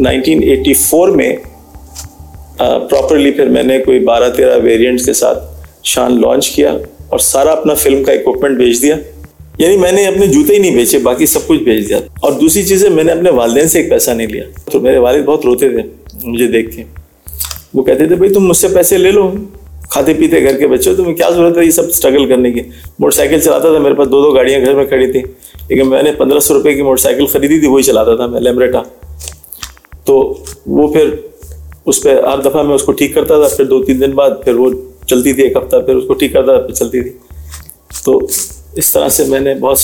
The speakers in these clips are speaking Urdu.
نائنٹین ایٹی فور میں پراپرلی پھر میں نے کوئی بارہ تیرہ ویریئنٹ کے ساتھ شان لانچ کیا اور سارا اپنا فلم کا اکوپمنٹ بیچ دیا یعنی میں نے اپنے جوتے ہی نہیں بیچے باقی سب کچھ بیچ دیا اور دوسری چیز ہے میں نے اپنے والدین سے ایک پیسہ نہیں لیا تو میرے والد بہت روتے تھے مجھے دیکھ کے وہ کہتے تھے بھائی تم مجھ سے پیسے لے لو کھاتے پیتے گھر کے بچے تمہیں کیا ضرورت ہے یہ سب اسٹرگل کرنے کی موٹر سائیکل چلاتا تھا میرے پاس دو دو گاڑیاں گھر میں کھڑی تھیں لیکن میں نے پندرہ سو روپئے کی موٹر سائیکل خریدی تھی وہی چلاتا تھا میں لیمریٹا تو وہ پھر اس پہ ہر دفعہ میں اس کو ٹھیک کرتا تھا پھر دو تین دن بعد پھر وہ چلتی تھی ایک ہفتہ پھر اس کو ٹھیک کرتا تھا پھر چلتی تھی تو اس طرح سے میں نے بہت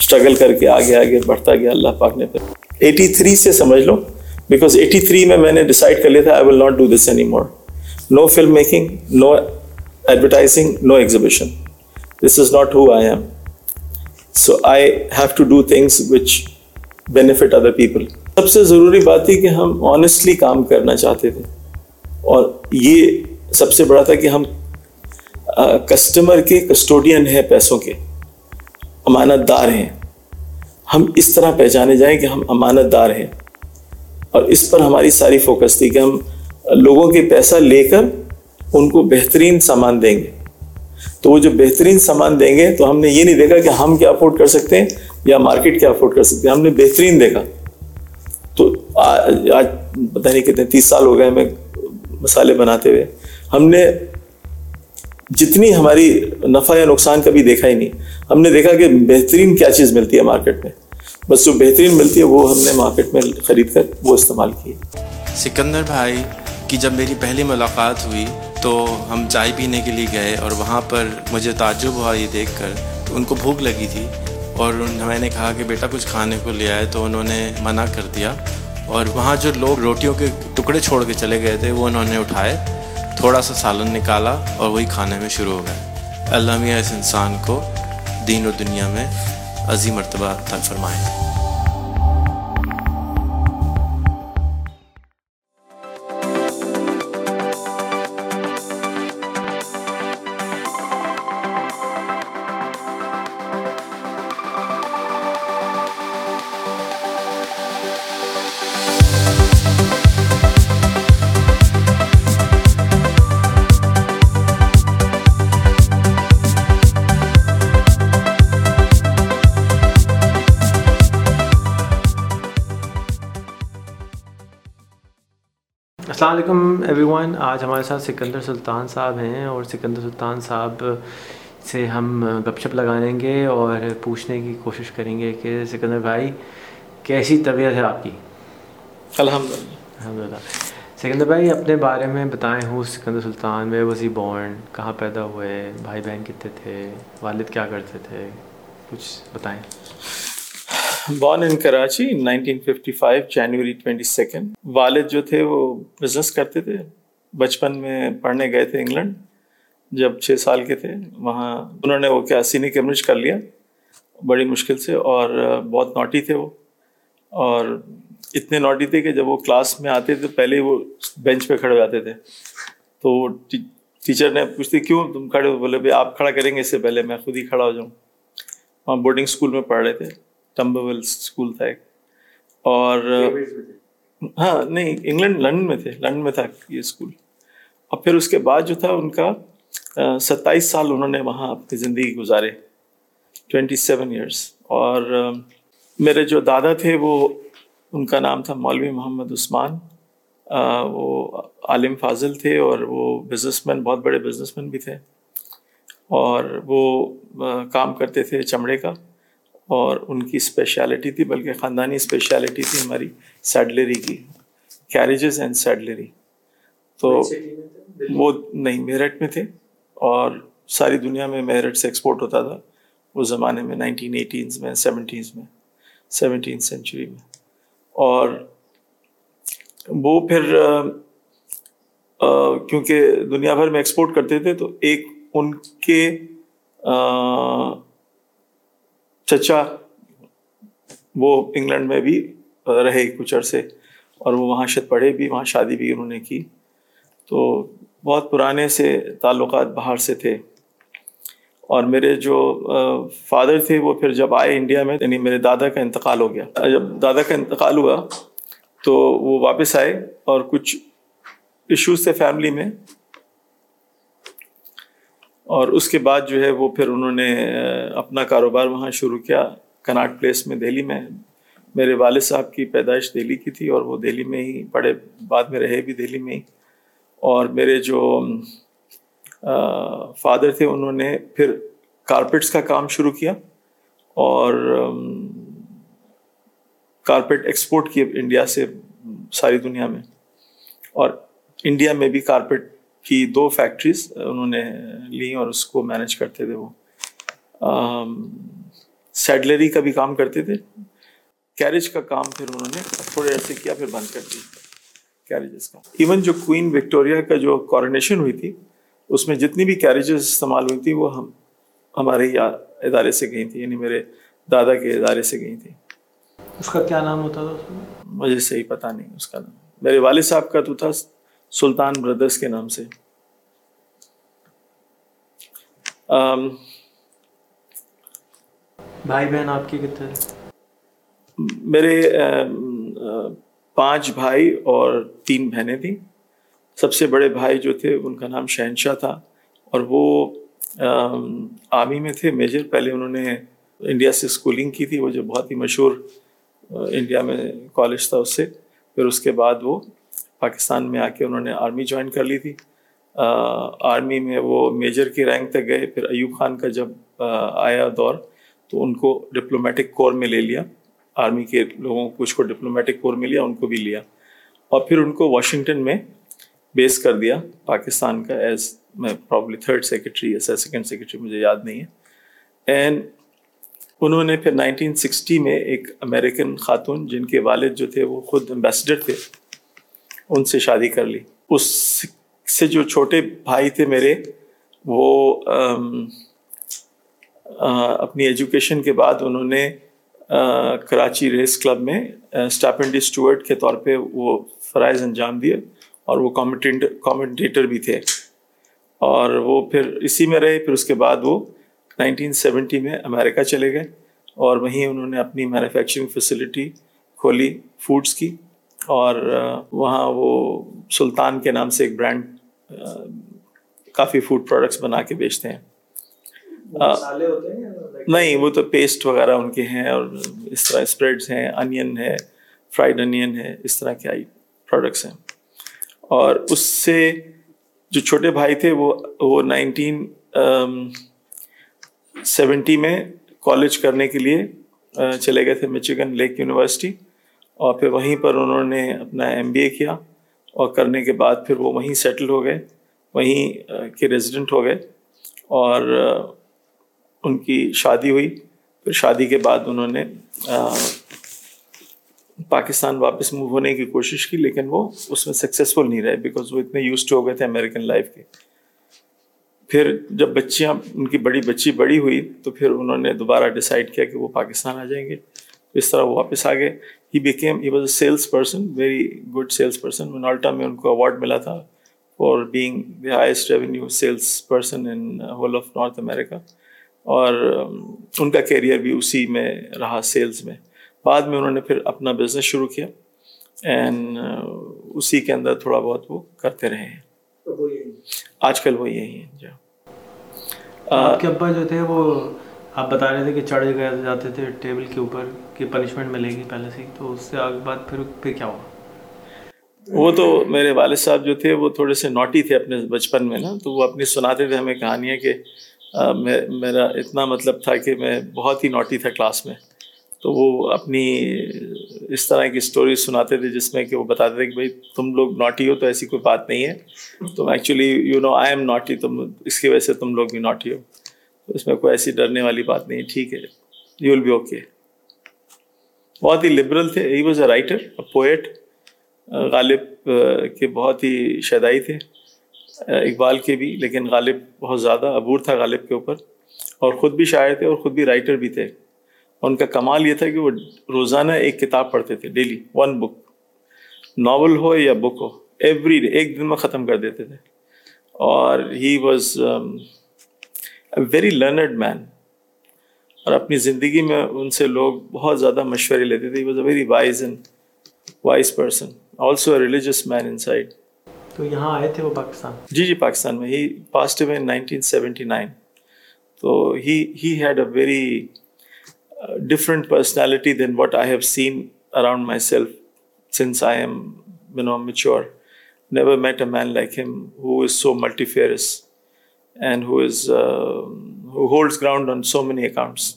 اسٹرگل کر کے آگے آگے بڑھتا گیا اللہ پاک نے پھر ایٹی تھری سے سمجھ لو بیکاز ایٹی تھری میں میں نے ڈیسائڈ کر لیا تھا I will not do this any more no film making no advertising no exhibition this is not who I am so I have to do things which benefit other people سب سے ضروری بات تھی کہ ہم آنیسٹلی کام کرنا چاہتے تھے اور یہ سب سے بڑا تھا کہ ہم کسٹمر کے کسٹوڈین ہیں پیسوں کے امانت دار ہیں ہم اس طرح پہچانے جائیں کہ ہم امانت دار ہیں اور اس پر ہماری ساری فوکس تھی کہ ہم لوگوں کے پیسہ لے کر ان کو بہترین سامان دیں گے تو وہ جو بہترین سامان دیں گے تو ہم نے یہ نہیں دیکھا کہ ہم کیا افورڈ کر سکتے ہیں یا مارکیٹ کیا افورڈ کر سکتے ہیں ہم نے بہترین دیکھا آج پتہ نہیں کہتے ہیں تیس سال ہو گئے ہمیں مسالے بناتے ہوئے ہم نے جتنی ہماری نفع یا نقصان کبھی دیکھا ہی نہیں ہم نے دیکھا کہ بہترین کیا چیز ملتی ہے مارکیٹ میں بس جو بہترین ملتی ہے وہ ہم نے مارکیٹ میں خرید کر وہ استعمال کی سکندر بھائی کی جب میری پہلی ملاقات ہوئی تو ہم چائے پینے کے لیے گئے اور وہاں پر مجھے تعجب ہوا یہ دیکھ کر ان کو بھوک لگی تھی اور میں نے کہا کہ بیٹا کچھ کھانے کو لے آئے تو انہوں نے منع کر دیا اور وہاں جو لوگ روٹیوں کے ٹکڑے چھوڑ کے چلے گئے تھے وہ انہوں نے اٹھائے تھوڑا سا سالن نکالا اور وہی کھانے میں شروع ہو گئے اللہ میاں اس انسان کو دین و دنیا میں عظیم مرتبہ تک فرمائے آج ہمارے ساتھ سکندر سلطان صاحب ہیں اور سکندر سلطان صاحب سے ہم گپ شپ لگانیں گے اور پوچھنے کی کوشش کریں گے کہ سکندر بھائی کیسی طبیعت ہے آپ کی الحمد للہ الحمد للہ سکندر بھائی اپنے بارے میں بتائیں ہوں سکندر سلطان میں وزی بورن کہاں پیدا ہوئے بھائی بہن کتنے تھے والد کیا کرتے تھے کچھ بتائیں born in Karachi January twenty second والد جو تھے وہ بزنس کرتے تھے بچپن میں پڑھنے گئے تھے انگلینڈ جب چھ سال کے تھے وہاں انہوں نے وہ کیا سینی کیمبرج کر لیا بڑی مشکل سے اور بہت نوٹی تھے وہ اور اتنے نوٹی تھے کہ جب وہ کلاس میں آتے تھے تو پہلے ہی وہ بینچ پہ کھڑے ہو جاتے تھے تو ٹیچر نے پوچھتے کیوں تم کھڑے ہو بولے بھائی آپ کھڑا کریں گے اس سے پہلے میں خود ہی کھڑا ہو جاؤں وہاں بورڈنگ اسکول میں پڑھ رہے تھے ٹمبل اسکول تھا ایک اور ہاں نہیں انگلینڈ لنڈن میں تھے لنڈن میں تھا یہ اسکول اور پھر اس کے بعد جو تھا ان کا ستائیس سال انہوں نے وہاں اپنی زندگی گزارے ٹوینٹی سیون ایئرس اور میرے جو دادا تھے وہ ان کا نام تھا مولوی محمد عثمان وہ عالم فاضل تھے اور وہ بزنس مین بہت بڑے بزنس مین بھی تھے اور وہ کام کرتے تھے چمڑے کا اور ان کی اسپیشلٹی تھی بلکہ خاندانی اسپیشلٹی تھی ہماری سیڈلری کی کیریجز اینڈ سیڈلری تو وہ نہیں میرٹ میں تھے اور ساری دنیا میں میرٹ سے ایکسپورٹ ہوتا تھا اس زمانے میں نائنٹین ایٹینس میں سیونٹیز میں سیونٹین سینچری میں اور وہ پھر کیونکہ دنیا بھر میں ایکسپورٹ کرتے تھے تو ایک ان کے چچا وہ انگلینڈ میں بھی رہے کچھ عرصے اور وہ وہاں شد پڑھے بھی وہاں شادی بھی انہوں نے کی تو بہت پرانے سے تعلقات باہر سے تھے اور میرے جو فادر تھے وہ پھر جب آئے انڈیا میں یعنی میرے دادا کا انتقال ہو گیا جب دادا کا انتقال ہوا تو وہ واپس آئے اور کچھ ایشوز تھے فیملی میں اور اس کے بعد جو ہے وہ پھر انہوں نے اپنا کاروبار وہاں شروع کیا کناٹ پلیس میں دہلی میں میرے والد صاحب کی پیدائش دہلی کی تھی اور وہ دہلی میں ہی بڑے بعد میں رہے بھی دہلی میں ہی اور میرے جو فادر تھے انہوں نے پھر کارپیٹس کا کام شروع کیا اور کارپیٹ ایکسپورٹ کیے انڈیا سے ساری دنیا میں اور انڈیا میں بھی کارپیٹ کی دو فیکٹریز انہوں نے لیں اور اس کو مینج کرتے تھے وہ سیڈلری کا بھی کام کرتے تھے کیریج کا کام پھر انہوں نے تھوڑے کیا پھر بند کر دیا کیریجز کا ایون جو کوئین وکٹوریا کا جو کورنیشن ہوئی تھی اس میں جتنی بھی کیریجز استعمال ہوئی تھیں وہ ہم ہمارے ہی ادارے سے گئی تھیں یعنی میرے دادا کے ادارے سے گئی تھیں اس کا کیا نام ہوتا تھا مجھے صحیح پتہ نہیں اس کا نام میرے والد صاحب کا تو تھا سلطان بردرس کے نام سے آم بھائی بہن آپ کے کتنے میرے آم آم پانچ بھائی اور تین بہنیں تھیں سب سے بڑے بھائی جو تھے ان کا نام شہنشاہ تھا اور وہ آرمی میں تھے میجر پہلے انہوں نے انڈیا سے اسکولنگ کی تھی وہ جو بہت ہی مشہور انڈیا میں کالج تھا اس سے پھر اس کے بعد وہ پاکستان میں آ کے انہوں نے آرمی جوائن کر لی تھی آرمی میں وہ میجر کی رینک تک گئے پھر ایوب خان کا جب آیا دور تو ان کو ڈپلومیٹک کور میں لے لیا آرمی کے لوگوں کو اس کو ڈپلومیٹک کور میں لیا ان کو بھی لیا اور پھر ان کو واشنگٹن میں بیس کر دیا پاکستان کا ایز میں پرابلی تھرڈ سیکرٹری ایسا سیکنڈ سیکرٹری مجھے یاد نہیں ہے اینڈ انہوں نے پھر نائنٹین سکسٹی میں ایک امریکن خاتون جن کے والد جو تھے وہ خود امبیسڈر تھے ان سے شادی کر لی اس سے جو چھوٹے بھائی تھے میرے وہ آم اپنی ایجوکیشن کے بعد انہوں نے کراچی ریس کلب میں اسٹاپنڈی اسٹوڈ کے طور پہ وہ فرائض انجام دیے اور وہ کامنٹیٹر بھی تھے اور وہ پھر اسی میں رہے پھر اس کے بعد وہ نائنٹین سیونٹی میں امریکہ چلے گئے اور وہیں انہوں نے اپنی مینوفیکچرنگ فیسلٹی کھولی فوڈس کی اور وہاں وہ سلطان کے نام سے ایک برانڈ کافی فوڈ پروڈکٹس بنا کے بیچتے ہیں نہیں وہ تو پیسٹ وغیرہ ان کے ہیں اور اس طرح اسپریڈس ہیں انین ہے فرائڈ انین ہے اس طرح کے آئی پروڈکٹس ہیں اور اس سے جو چھوٹے بھائی تھے وہ وہ نائنٹین سیونٹی میں کالج کرنے کے لیے چلے گئے تھے مچیگن لیک یونیورسٹی اور پھر وہیں پر انہوں نے اپنا ایم بی اے کیا اور کرنے کے بعد پھر وہ وہیں سیٹل ہو گئے وہیں کے ریزیڈنٹ ہو گئے اور ان کی شادی ہوئی پھر شادی کے بعد انہوں نے پاکستان واپس موو ہونے کی کوشش کی لیکن وہ اس میں سکسیزفل نہیں رہے بیکاز وہ اتنے یوزڈ ہو گئے تھے امیریکن لائف کے پھر جب بچیاں ان کی بڑی بچی بڑی ہوئی تو پھر انہوں نے دوبارہ ڈیسائڈ کیا کہ وہ پاکستان آ جائیں گے اس طرح وہ واپس آ گئے he became he was a sales person very good sales person منالٹا میں ان کو اوارڈ ملا تھا for being the highest revenue sales person in whole of North America اور ان کا کیریئر بھی اسی میں رہا سیلز میں بعد میں انہوں نے پھر اپنا بزنس شروع کیا اینڈ uh, اسی کے اندر تھوڑا بہت وہ کرتے رہے ہیں آج کل وہ یہی ہیں جی۔ ابا جو تھے وہ آپ بتا رہے تھے کہ چڑھے گئے جاتے تھے ٹیبل کے اوپر کہ پنشمنٹ ملے گی پہلے سے تو اس سے بعد پھر پھر کیا ہوا وہ تو میرے والد صاحب جو تھے وہ تھوڑے سے نوٹی تھے اپنے بچپن میں نا تو وہ اپنی سناتے تھے ہمیں کہانیاں کہ میرا اتنا مطلب تھا کہ میں بہت ہی نوٹی تھا کلاس میں تو وہ اپنی اس طرح کی سٹوری سناتے تھے جس میں کہ وہ بتاتے تھے کہ بھائی تم لوگ نوٹی ہو تو ایسی کوئی بات نہیں ہے تم actually you know I am naughty تم اس کی وجہ سے تم لوگ بھی نوٹی ہو اس میں کوئی ایسی ڈرنے والی بات نہیں ہے ٹھیک ہے یو ول بی اوکے بہت ہی لبرل تھے he was a writer a poet Ghalib کے بہت ہی شیدائی تھے اقبال کے بھی لیکن غالب بہت زیادہ عبور تھا غالب کے اوپر اور خود بھی شاعر تھے اور خود بھی رائٹر بھی تھے ان کا کمال یہ تھا کہ وہ روزانہ ایک کتاب پڑھتے تھے ڈیلی ون بک ناول ہو یا بک ہو ایوری ڈے ایک دن میں ختم کر دیتے تھے اور he was a very learned man اور اپنی زندگی میں ان سے لوگ بہت زیادہ مشورے لیتے تھے he was a very wise and wise person also a religious man inside تو یہاں آئے تھے وہ پاکستان جی جی پاکستان میں ہی پاس تو he had a very different personality than what I have seen around myself since I am mature never met a man like him who is so multifarious and who is holds ground on so many accounts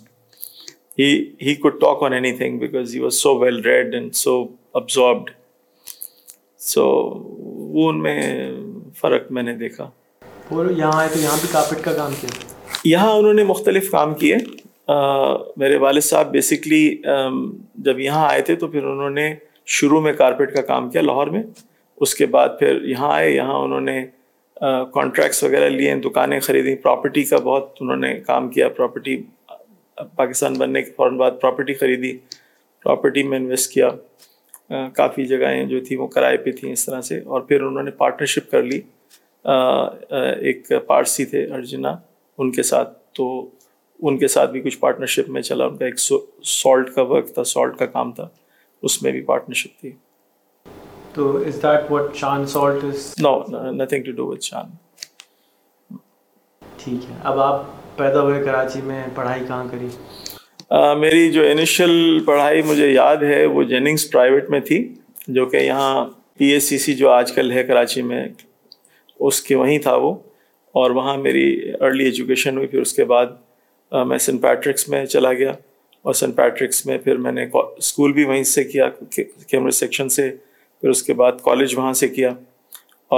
he could talk on anything because he was so well read and so absorbed so وہ ان میں فرق میں نے دیکھا اور یہاں آئے تو یہاں بھی کارپیٹ کا کام کیا یہاں انہوں نے مختلف کام کیے میرے والد صاحب بیسکلی جب یہاں آئے تھے تو پھر انہوں نے شروع میں کارپیٹ کا کام کیا لاہور میں اس کے بعد پھر یہاں آئے یہاں انہوں نے کانٹریکٹس وغیرہ لیے دکانیں خریدیں پراپرٹی کا بہت انہوں نے کام کیا پراپرٹی پاکستان بننے کے فوراً بعد پراپرٹی خریدی پراپرٹی میں انویسٹ کیا کافی جگہیں جو تھیں وہ کرائے پہ تھیں اس طرح سے اور پھر انہوں نے پارٹنرشپ کر لی ایک پارسی تھے ارجنا ان کے ساتھ تو ان کے ساتھ بھی کچھ پارٹنرشپ میں چلا ان کا ایک سالٹ کا ورک تھا سالٹ کا کام تھا اس میں بھی پارٹنرشپ تھی تو is is that what salt no nothing to do with ٹھیک ہے اب آپ پیدا ہوئے کراچی میں پڑھائی کہاں کری میری جو انیشل پڑھائی مجھے یاد ہے وہ جیننگس پرائیویٹ میں تھی جو کہ یہاں پی ایس سی سی جو آج کل ہے کراچی میں اس کے وہیں تھا وہ اور وہاں میری ارلی ایجوکیشن ہوئی پھر اس کے بعد میں سن پیٹرکس میں چلا گیا اور سینٹ پیٹرکس میں پھر میں نے اسکول بھی وہیں سے کیا کیمرے سیکشن سے پھر اس کے بعد کالج وہاں سے کیا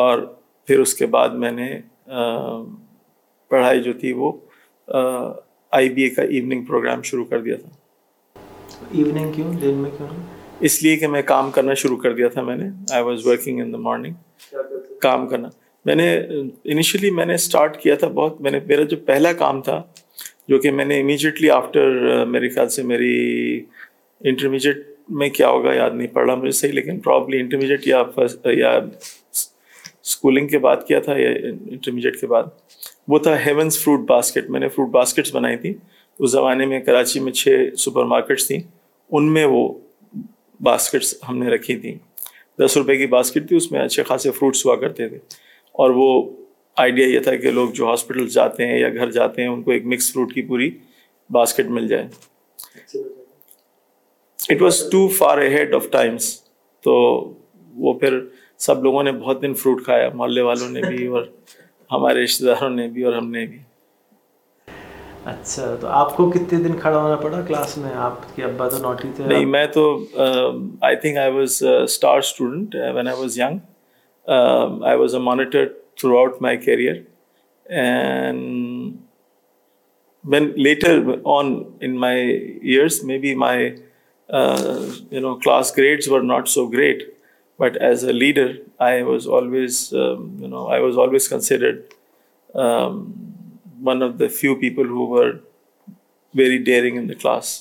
اور پھر اس کے بعد میں نے پڑھائی جو تھی وہ آئی بی اے کا ایوننگ پروگرام شروع کر دیا تھا ایوننگ کیوں دن میں کیوں اس لیے کہ میں کام کرنا شروع کر دیا تھا میں نے I was working in the morning کام کرنا میں نے انیشلی میں نے اسٹارٹ کیا تھا بہت میں نے میرا جو پہلا کام تھا جو کہ میں نے امیجیٹلی آفٹر میرے خیال سے میری انٹرمیڈیٹ میں کیا ہوگا یاد نہیں پڑ رہا مجھے صحیح لیکن پرابلی انٹرمیڈیٹ یا اسکولنگ کے بعد کیا تھا یا انٹرمیڈیٹ کے بعد وہ تھا ہیونس فروٹ باسکٹ میں نے فروٹ باسکٹس بنائی تھیں اس زمانے میں کراچی میں چھ سپر مارکیٹس تھیں ان میں وہ باسکٹس ہم نے رکھی تھیں دس روپے کی باسکٹ تھی اس میں اچھے خاصے فروٹس ہوا کرتے تھے اور وہ آئیڈیا یہ تھا کہ لوگ جو ہاسپٹل جاتے ہیں یا گھر جاتے ہیں ان کو ایک مکس فروٹ کی پوری باسکٹ مل جائے it was too far ahead of times تو وہ پھر سب لوگوں نے بہت دن فروٹ کھایا محلے والوں نے بھی اور ہمارے رشتہ داروں نے بھی اور ہم نے بھی اچھا تو آپ کو کتنے دن کھڑا ہونا پڑا کلاس میں آپ کے ابا تو نوٹی تھے نہیں میں تو I think I was star student when I was young I was a monitor throughout my career and when later on in my years maybe my you know class grades were not so great but as a leader i was always um, you know i was always considered um, one of the few people who were very daring in the class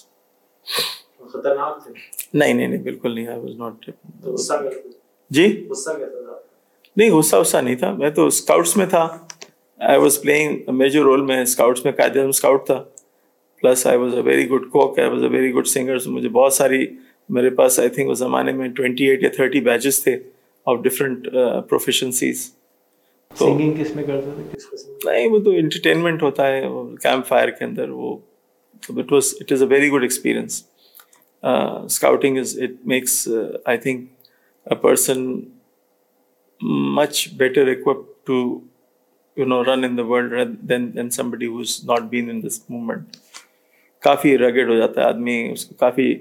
نہیں نہیں نہیں بالکل نہیں آئی واز ناٹ جی نہیں غصہ غصہ نہیں تھا میں تو اسکاؤٹس میں تھا I was playing major role میں اسکاؤٹس میں قائد اعظم اسکاؤٹ تھا plus I was a very good cook I was a very good singer مجھے بہت ساری میرے پاس آئی تھنک اس زمانے میں ٹوینٹی ایٹ یا تھرٹی بیچز تھے آف ڈفرنٹ uh, نہیں وہ تو انٹرٹینمنٹ ہوتا ہے کیمپ فائر کے اندر وہ very good experience scouting is it makes I think a person much better equip to you know run in the world then then somebody who is not been in this movement coffee rugged ہو جاتا ہے آدمی اس کو کافی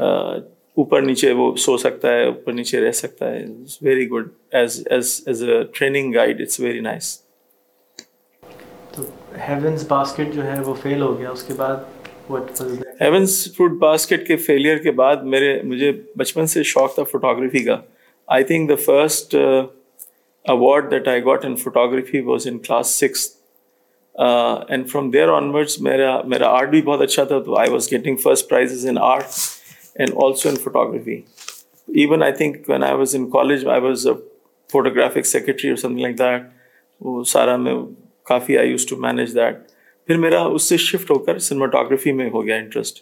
اوپر نیچے وہ سو سکتا ہے اوپر نیچے رہ سکتا ہے very very good as as as a training it's nice havens basket کے فیلئر کے بعد میرے مجھے بچپن سے شوق تھا فوٹو گرافی کا I think the first award that I got in photography was in class six and from there میرا آرٹ بھی بہت اچھا تھا تو I was getting first prize in art and also in photography even I think when I was in college I was photographic secretariat وہ سارا میں کافی I used to manage that پھر میرا اس سے شفٹ ہو کر سنیماٹوگرافی میں ہو گیا interest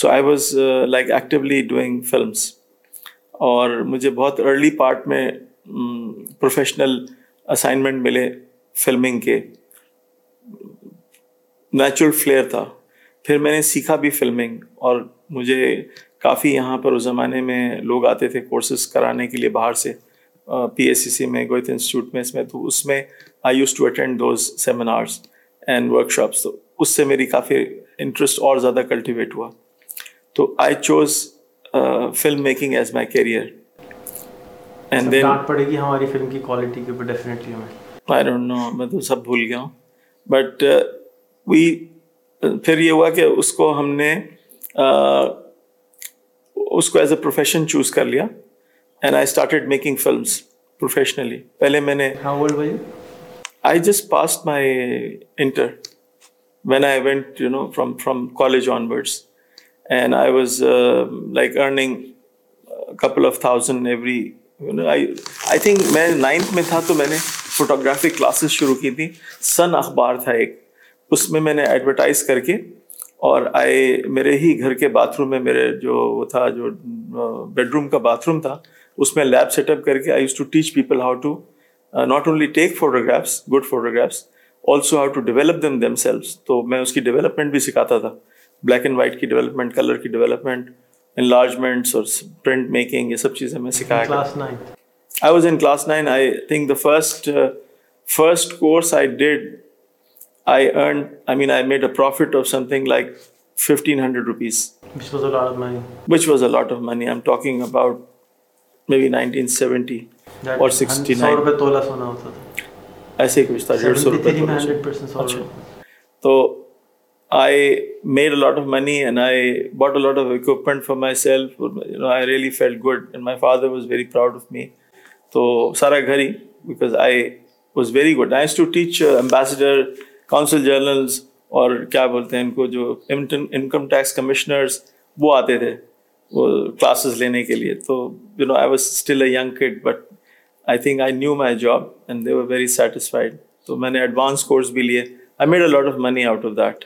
so I was like actually doing films اور مجھے بہت ارلی پارٹ میں پروفیشنل اسائنمنٹ ملے فلمنگ کے نیچرل فلیئر تھا پھر میں نے سیکھا بھی فلمنگ اور مجھے کافی یہاں پر اس زمانے میں لوگ آتے تھے کورسز کرانے کے لیے باہر سے پی ایس سی سی میں گوئت انسٹیٹیوٹ میں اس میں تو اس میں I use to attend those seminars and workshops تو اس سے میری کافی انٹرسٹ اور زیادہ کلٹیویٹ ہوا تو I chose film making as my career میں تو سب بھول گیا ہوں بٹ پھر یہ ہوا کہ اس کو ہم نے اس کو ایز اے پروفیشن چوز کر لیا and I started making films professionally پہلے میں نے I just pass my inter when I event you know from from college onwards and I was like earning couple of thousand every I think میں نائنتھ میں تھا تو میں نے فوٹوگرافی کلاسز شروع کی تھیں سن اخبار تھا ایک اس میں میں نے ایڈورٹائز کر کے اور آئے میرے ہی گھر کے باتھ روم میں میرے جو وہ تھا جو بیڈ روم کا باتھ روم تھا اس میں لیب سیٹ اپ کر کے I used to teach people how to not only take photographs good photographs also how to develop them themselves تو میں اس کی ڈیولپمنٹ بھی سکھاتا تھا بلیک اینڈ وائٹ کی ڈیولپمنٹ کلر کی ڈیولپمنٹ ان لارجمنٹس اور پرنٹ میکنگ یہ سب چیزیں میں سکھایا I was in class nine I think the first first course I did I earn I mean I made a profit of something like fifteen hundred rupees which was a lot of money I am talking about maybe nineteen seventy اور سکسٹی نائن ایسے کچھ تھا ڈیڑھ سو روپئے تو I made a lot of money and I bought a lot of equipment for myself I really feel good and my father was very proud of me تو سارا گھر ہی because I was very good I to teach ambassador consul generals اور کیا بولتے ہیں ان کو جو انکم ٹیکس کمشنرز وہ آتے تھے وہ کلاسز لینے کے لیے تو you know I was still a young kid but I think I knew my job and they were very satisfied تو میں نے ایڈوانس کورس بھی لیے I made a lot of money out of that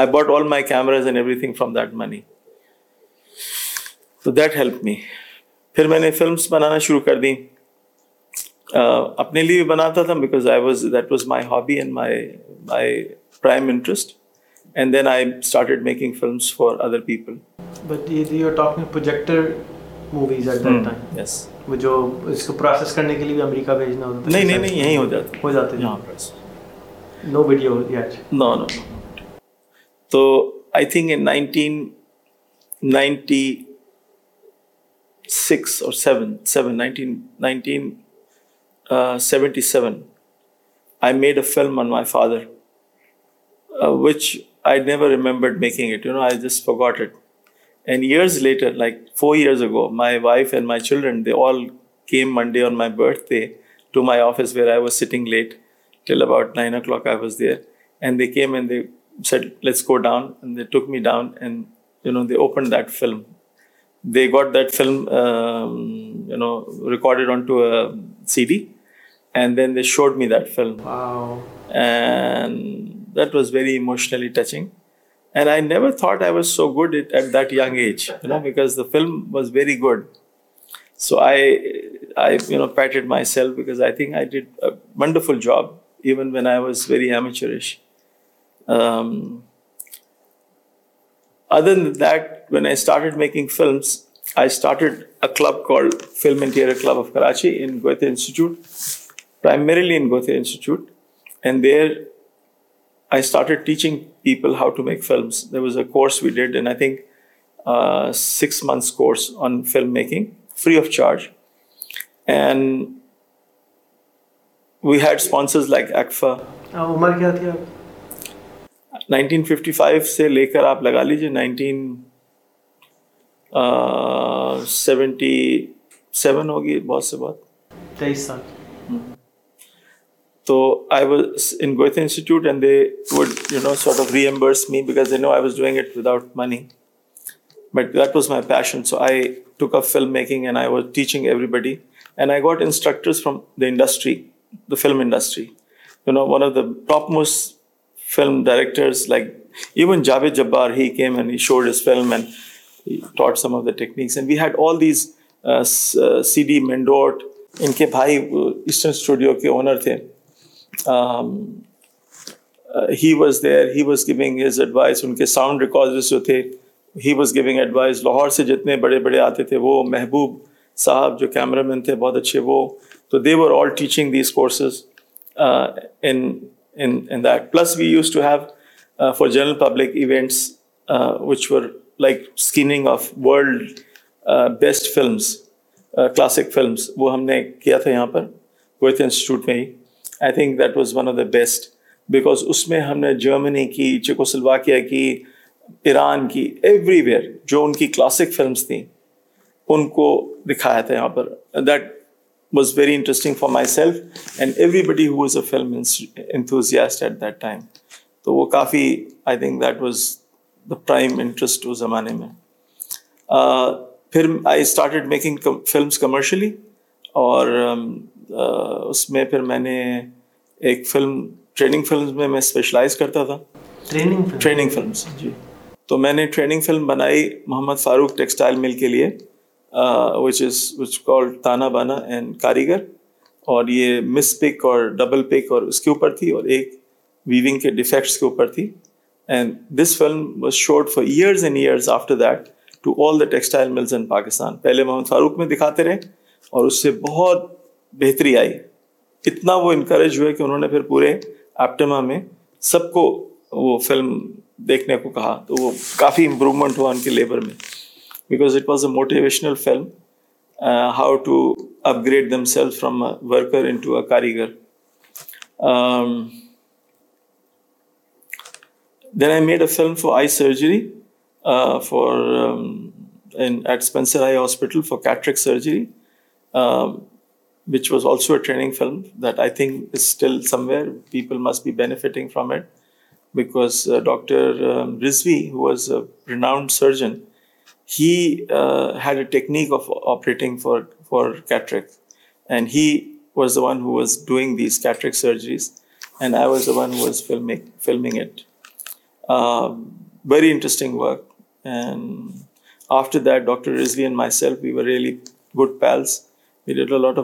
I bought all my cameras and everything from that money تو دیٹ ہیلپ می پھر میں نے فلمس بنانا شروع کر دیں اپنے لیے بھی بناتا تھا because I I was was that my my my hobby and and prime interest then started making films film نہیں ہو جاتے 77, I made a film on my father, uh, which I never remembered making it. I just forgot it. And years later, like 4 years ago, my wife and my children, they all came Monday on my birthday to my office where I was sitting late till about 9 o'clock I was there. And they came and they said, let's go down. And they took me down and, they opened that film. They got that film, um, recorded onto a CD shoot film was ویریشنلیٹ یا wonderful job even we was ویریچوریشن primarily in Goethe Institute. And and there There I I started teaching people how to make films. was a course course we did, think six months on institute and there I started free of charge with sponsor عمر کیا تھی آپ سے لے کر آپ لگا لیجیے بہت سے بہت تیئیس سال تو I was in institute and they would you know sort of reimburse me because they knew I was doing it without money but that was my passion so I took up film making and I was teaching everybody and I got from the industry the film industry you know one of the topmost film directors like even Javed Jabbar he came and he showed us film and taught some of the techniques and we had all these C D مینڈوٹ ان کے بھائی ایسٹرن اسٹوڈیو کے اونر تھے he was there he was going his advise ان کے ساؤنڈ ریکارڈز جو تھے he was going advise Lahore سے جتنے بڑے بڑے آتے تھے وہ محبوب صاحب جو کیمرہ مین تھے بہت اچھے وہ تو they were all teaching these courses plus we used to have for general public events which were like screening of world best films classic films وہ ہم نے کیا تھا یہاں پر گویتھ انسٹیٹیوٹ میں ہی I think that was one of the best because اس میں ہم نے جرمنی کی چکو کی ایران کی ایوری ویئر جو ان کی کلاسک فلمس تھیں ان کو دکھایا تھا یہاں پر that was very interesting for myself and everybody who is a film enthusiast at that time تو وہ کافی I think that was the prime interest اس زمانے میں پھر I started making films commercially اور um، اس میں پھر میں نے ایک فلم ٹریننگ فلم میں میں اسپیشلائز کرتا تھا ٹریننگ ٹریننگ فلم جی تو میں نے ٹریننگ فلم بنائی محمد فاروق ٹیکسٹائل مل کے لیے وچ از وچ کال تانا بانا اینڈ کاریگر اور یہ مس پک اور ڈبل پک اور اس کے اوپر تھی اور ایک ویونگ کے ڈیفیکٹس کے اوپر تھی and this film was shot for years and years after that to all the textile mills in Pakistan پہلے محمد فاروق میں دکھاتے رہے اور اس سے بہت بہتری آئی اتنا وہ انکریج ہوئے کہ انہوں نے پھر پورے آپٹما میں سب کو وہ فلم دیکھنے کو کہا تو وہ کافی امپرومنٹ ہوا ان کے لیبر میں because it was a motivational film how to upgrade them self from worker into a کاریگر then I made a film for eye surgery for at Spencer eye hospital for cataract surgery which was also a training film that I think is still somewhere. People must be benefiting from it, because uh, Dr. Um, Rizvi, who was a renowned surgeon, he uh, had a technique of operating for cataract, and he was the one who was doing these cataract surgeries, and I was the one who was filming it. Um, very interesting work. And after that, Dr. Rizvi and myself, we were really good pals. Film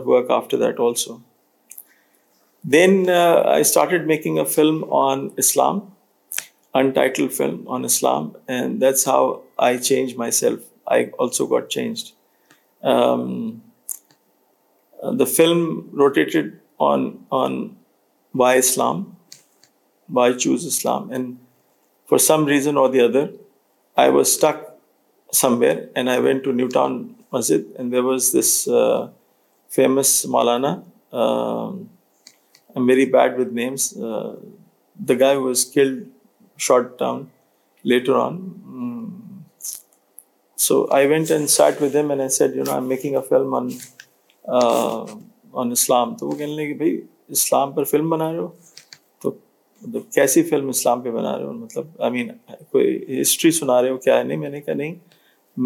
roti by choose Islam for some reason or the other I was tick somewhere and I went to نیوٹنڈ famous Maulana میری bed with names the guy was called short term letter on so I went and sat with and sat you know I making a film on on Islam تو وہ کہنے لگے کہ بھائی اسلام پر فلم بنا رہے ہو تو مطلب کیسی فلم اسلام پہ بنا رہے ہو مطلب آئی مین کوئی ہسٹری سنا رہے ہو کیا ہے نہیں میں نے کہا نہیں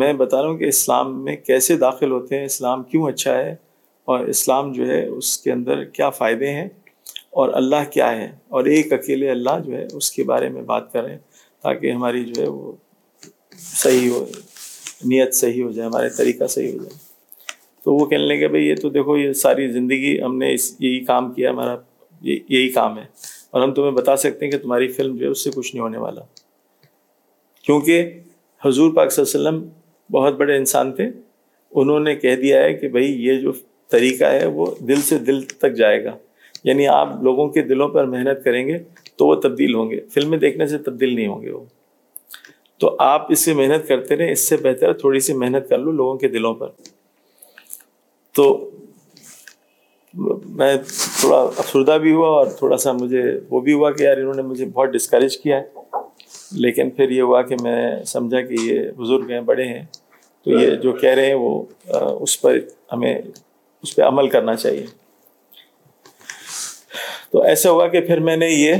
میں بتا رہا ہوں کہ اسلام میں کیسے داخل ہوتے ہیں اسلام کیوں اچھا ہے اور اسلام جو ہے اس کے اندر کیا فائدے ہیں اور اللہ کیا ہے اور ایک اکیلے اللہ جو ہے اس کے بارے میں بات کریں تاکہ ہماری جو ہے وہ صحیح ہو نیت صحیح ہو جائے ہمارے طریقہ صحیح ہو جائے تو وہ کہنے لیں گے بھائی یہ تو دیکھو یہ ساری زندگی ہم نے اس یہی کام کیا ہمارا یہی کام ہے اور ہم تمہیں بتا سکتے ہیں کہ تمہاری فلم جو ہے اس سے کچھ نہیں ہونے والا کیونکہ حضور پاک صلی اللہ علیہ وسلم بہت بڑے انسان تھے انہوں نے کہہ دیا ہے کہ بھائی یہ جو طریقہ ہے وہ دل سے دل تک جائے گا یعنی آپ لوگوں کے دلوں پر محنت کریں گے تو وہ تبدیل ہوں گے فلمیں دیکھنے سے تبدیل نہیں ہوں گے وہ تو آپ اس سے محنت کرتے رہیں اس سے بہتر تھوڑی سی محنت کر لو لوگوں کے دلوں پر تو میں تھوڑا افسردہ بھی ہوا اور تھوڑا سا مجھے وہ بھی ہوا کہ یار انہوں نے مجھے بہت ڈسکریج کیا ہے لیکن پھر یہ ہوا کہ میں سمجھا کہ یہ بزرگ ہیں بڑے ہیں تو یہ جو کہہ رہے ہیں وہ اس پر ہمیں اس پہ عمل کرنا چاہیے تو ایسا ہوا کہ پھر میں نے یہ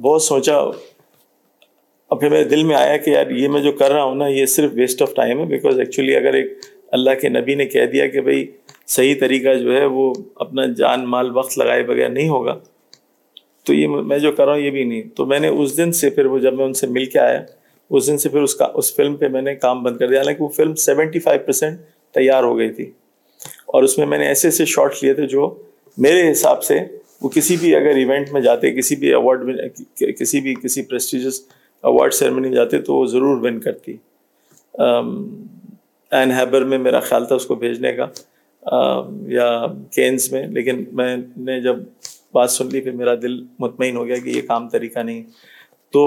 بہت سوچا اور پھر میرے دل میں آیا کہ یار یہ میں جو کر رہا ہوں نا یہ صرف ویسٹ آف ٹائم ہے بیکاز ایکچولی اگر ایک اللہ کے نبی نے کہہ دیا کہ بھائی صحیح طریقہ جو ہے وہ اپنا جان مال وقت لگائے بغیر نہیں ہوگا تو یہ میں جو کر رہا ہوں یہ بھی نہیں تو میں نے اس دن سے پھر وہ جب میں ان سے مل کے آیا اس دن سے پھر اس اس کا فلم پہ میں نے کام بند کر دیا حالانکہ وہ فلم سیونٹی فائیو پرسینٹ تیار ہو گئی تھی اور اس میں میں نے ایسے ایسے شارٹ لیے تھے جو میرے حساب سے وہ کسی بھی اگر ایونٹ میں جاتے کسی بھی اوارڈ میں کسی بھی کسی پریسٹیجس ایوارڈ سیرمنی میں جاتے تو وہ ضرور ون کرتی این ہیبر میں میرا خیال تھا اس کو بھیجنے کا یا کینس میں لیکن میں نے جب بات سن لی پھر میرا دل مطمئن ہو گیا کہ یہ کام طریقہ نہیں تو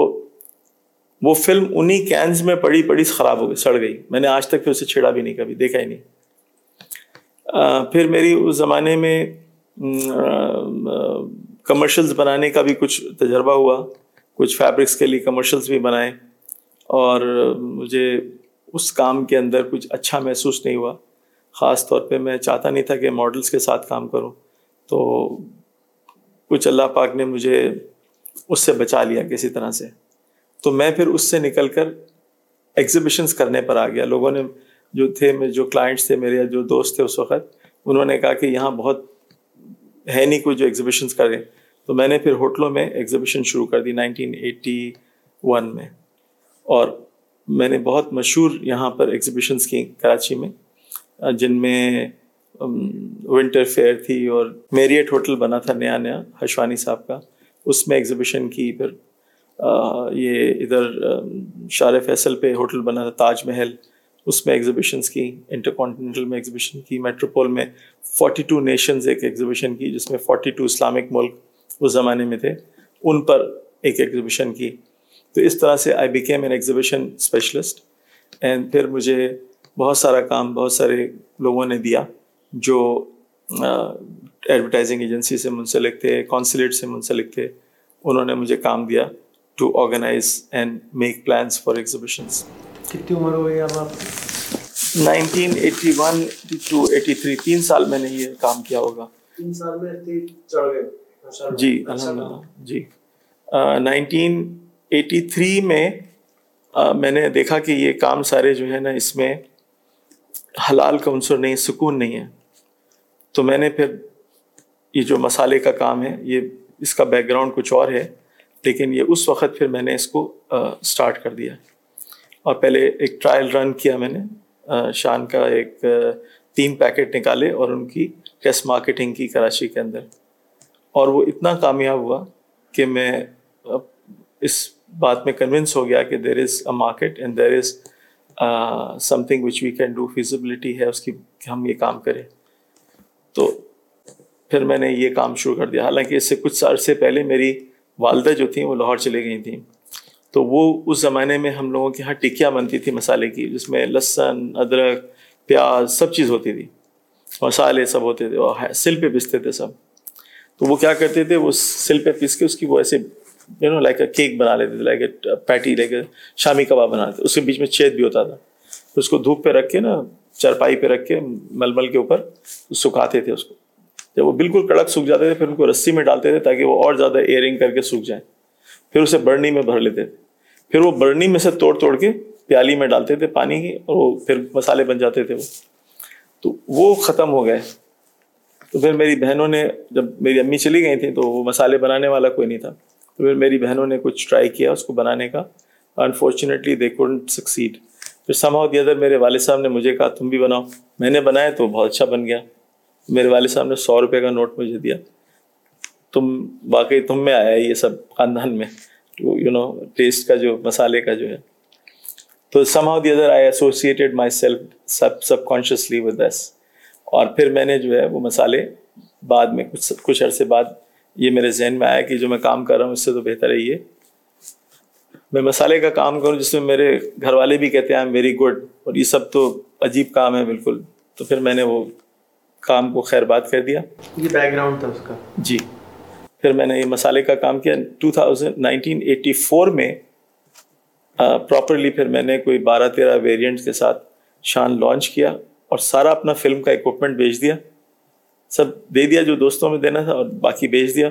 وہ فلم انہی کینز میں پڑی پڑی خراب ہو گئی سڑ گئی میں نے آج تک پھر اسے چھیڑا بھی نہیں کبھی دیکھا ہی نہیں پھر میری اس زمانے میں کمرشلز بنانے کا بھی کچھ تجربہ ہوا کچھ فیبرکس کے لیے کمرشلز بھی بنائے اور مجھے اس کام کے اندر کچھ اچھا محسوس نہیں ہوا خاص طور پہ میں چاہتا نہیں تھا کہ ماڈلس کے ساتھ کام کروں تو کچھ اللہ پاک نے مجھے اس سے بچا لیا کسی طرح سے تو میں پھر اس سے نکل کر ایگزیبیشنس کرنے پر آ گیا لوگوں نے جو تھے جو کلائنٹس تھے میرے جو دوست تھے اس وقت انہوں نے کہا کہ یہاں بہت ہے نہیں کوئی جو ایگزیبیشنس کرے تو میں نے پھر ہوٹلوں میں ایگزیبیشن شروع کر دی نائنٹین ایٹی ون میں اور میں نے بہت مشہور یہاں پر ایگزیبیشنس کی کراچی میں جن میں ونٹر فیئر تھی اور میریٹ ہوٹل بنا تھا نیا نیا ہشوانی صاحب کا اس میں ایگزیبیشن کی پھر یہ ادھر شار فیصل پہ ہوٹل بنا تھا تاج محل اس میں ایگزیبیشنس کی انٹر کانٹینٹل میں ایگزیبیشن کی میٹروپول میں فورٹی ٹو نیشنز ایک ایگزیبیشن کی جس میں فورٹی ٹو اسلامک ملک اس زمانے میں تھے ان پر ایک ایگزیبیشن کی تو اس طرح سے I became an exhibition specialist and پھر مجھے بہت سارا کام بہت سارے لوگوں نے دیا جو ایڈورٹائزنگ ایجنسی سے منسلک تھے کونسلیٹ سے منسلک تھے انہوں نے مجھے کام دیا to organise and make plans for آپ نائنٹین ایٹی ون تھری تین سال میں نے یہ کام کیا ہوگا تین سال میں جی الحمد للہ جی نائنٹین ایٹی تھری میں میں نے دیکھا کہ یہ کام سارے جو ہے نا اس میں حلال کا عنصر نہیں سکون نہیں ہے تو میں نے پھر یہ جو مسالے کا کام ہے یہ اس کا بیک گراؤنڈ کچھ اور ہے لیکن یہ اس وقت پھر میں نے اس کو اسٹارٹ کر دیا اور پہلے ایک ٹرائل رن کیا میں نے شان کا ایک تین پیکٹ نکالے اور ان کی ٹیسٹ مارکیٹنگ کی کراچی کے اندر اور وہ اتنا کامیاب ہوا کہ میں اس بات میں کنونس ہو گیا کہ there is a market and there is something which we can do feasibility ہے اس کی کہ ہم یہ کام کریں تو پھر میں نے یہ کام شروع کر دیا حالانکہ اس سے کچھ سال سے پہلے میری والدہ جو تھیں وہ لاہور چلے گئی تھیں تو وہ اس زمانے میں ہم لوگوں کے ہاں ٹکیا بنتی تھی مسالے کی جس میں لہسن ادرک پیاز سب چیز ہوتی تھی مسالے سب ہوتے تھے اور سل پہ پیستے تھے سب تو وہ کیا کرتے تھے وہ سل پہ پیس کے اس کی وہ ایسے یو نو لائک کیک بنا لیتے تھے لائک پیٹی لے کے شامی کباب بناتے تھے اس کے بیچ میں چھید بھی ہوتا تھا اس کو دھوپ پہ رکھ کے نا چرپائی پہ رکھ کے ململ کے اوپر سکھاتے تھے اس کو جب وہ بالکل کڑک سوکھ جاتے تھے پھر ان کو رسی میں ڈالتے تھے تاکہ وہ اور زیادہ ایئرنگ کر کے سوکھ جائیں پھر اسے برنی میں بھر لیتے تھے پھر وہ برنی میں سے توڑ توڑ کے پیالی میں ڈالتے تھے پانی کی اور وہ پھر مسالے بن جاتے تھے وہ تو وہ ختم ہو گئے تو پھر میری بہنوں نے جب میری امی چلی گئی تھیں تو وہ مسالے بنانے والا کوئی نہیں تھا تو پھر میری بہنوں نے کچھ ٹرائی کیا اس کو بنانے کا انفارچونیٹلی دے کوڈنٹ سکسیڈ پھر سماؤ دیا جب میرے والد صاحب نے مجھے کہا تم بھی بناؤ میں نے بنایا تو بہت اچھا بن گیا میرے والد صاحب نے سو روپے کا نوٹ مجھے دیا تم واقعی تم میں آیا یہ سب خاندان میں یو نو ٹیسٹ کا جو مسالے کا جو ہے تو somehow the other I associated myself sub subconsciously with this اور پھر میں نے جو ہے وہ مسالے بعد میں کچھ کچھ عرصے بعد یہ میرے ذہن میں آیا کہ جو میں کام کر رہا ہوں اس سے تو بہتر ہے یہ میں مسالے کا کام کروں جس میں میرے گھر والے بھی کہتے ہیں ایم ویری گڈ اور یہ سب تو عجیب کام ہے بالکل تو پھر میں نے وہ کام کو خیر بات کر دیا یہ بیک گراؤنڈ تھا اس کا جی پھر میں نے یہ مسالے کا کام کیا two thousand nineteen eighty four میں پراپرلی پھر میں نے کوئی بارہ تیرہ ویریئنٹ کے ساتھ شان لانچ کیا اور سارا اپنا فلم کا اکوپمنٹ بیچ دیا سب دے دیا جو دوستوں میں دینا تھا اور باقی بیچ دیا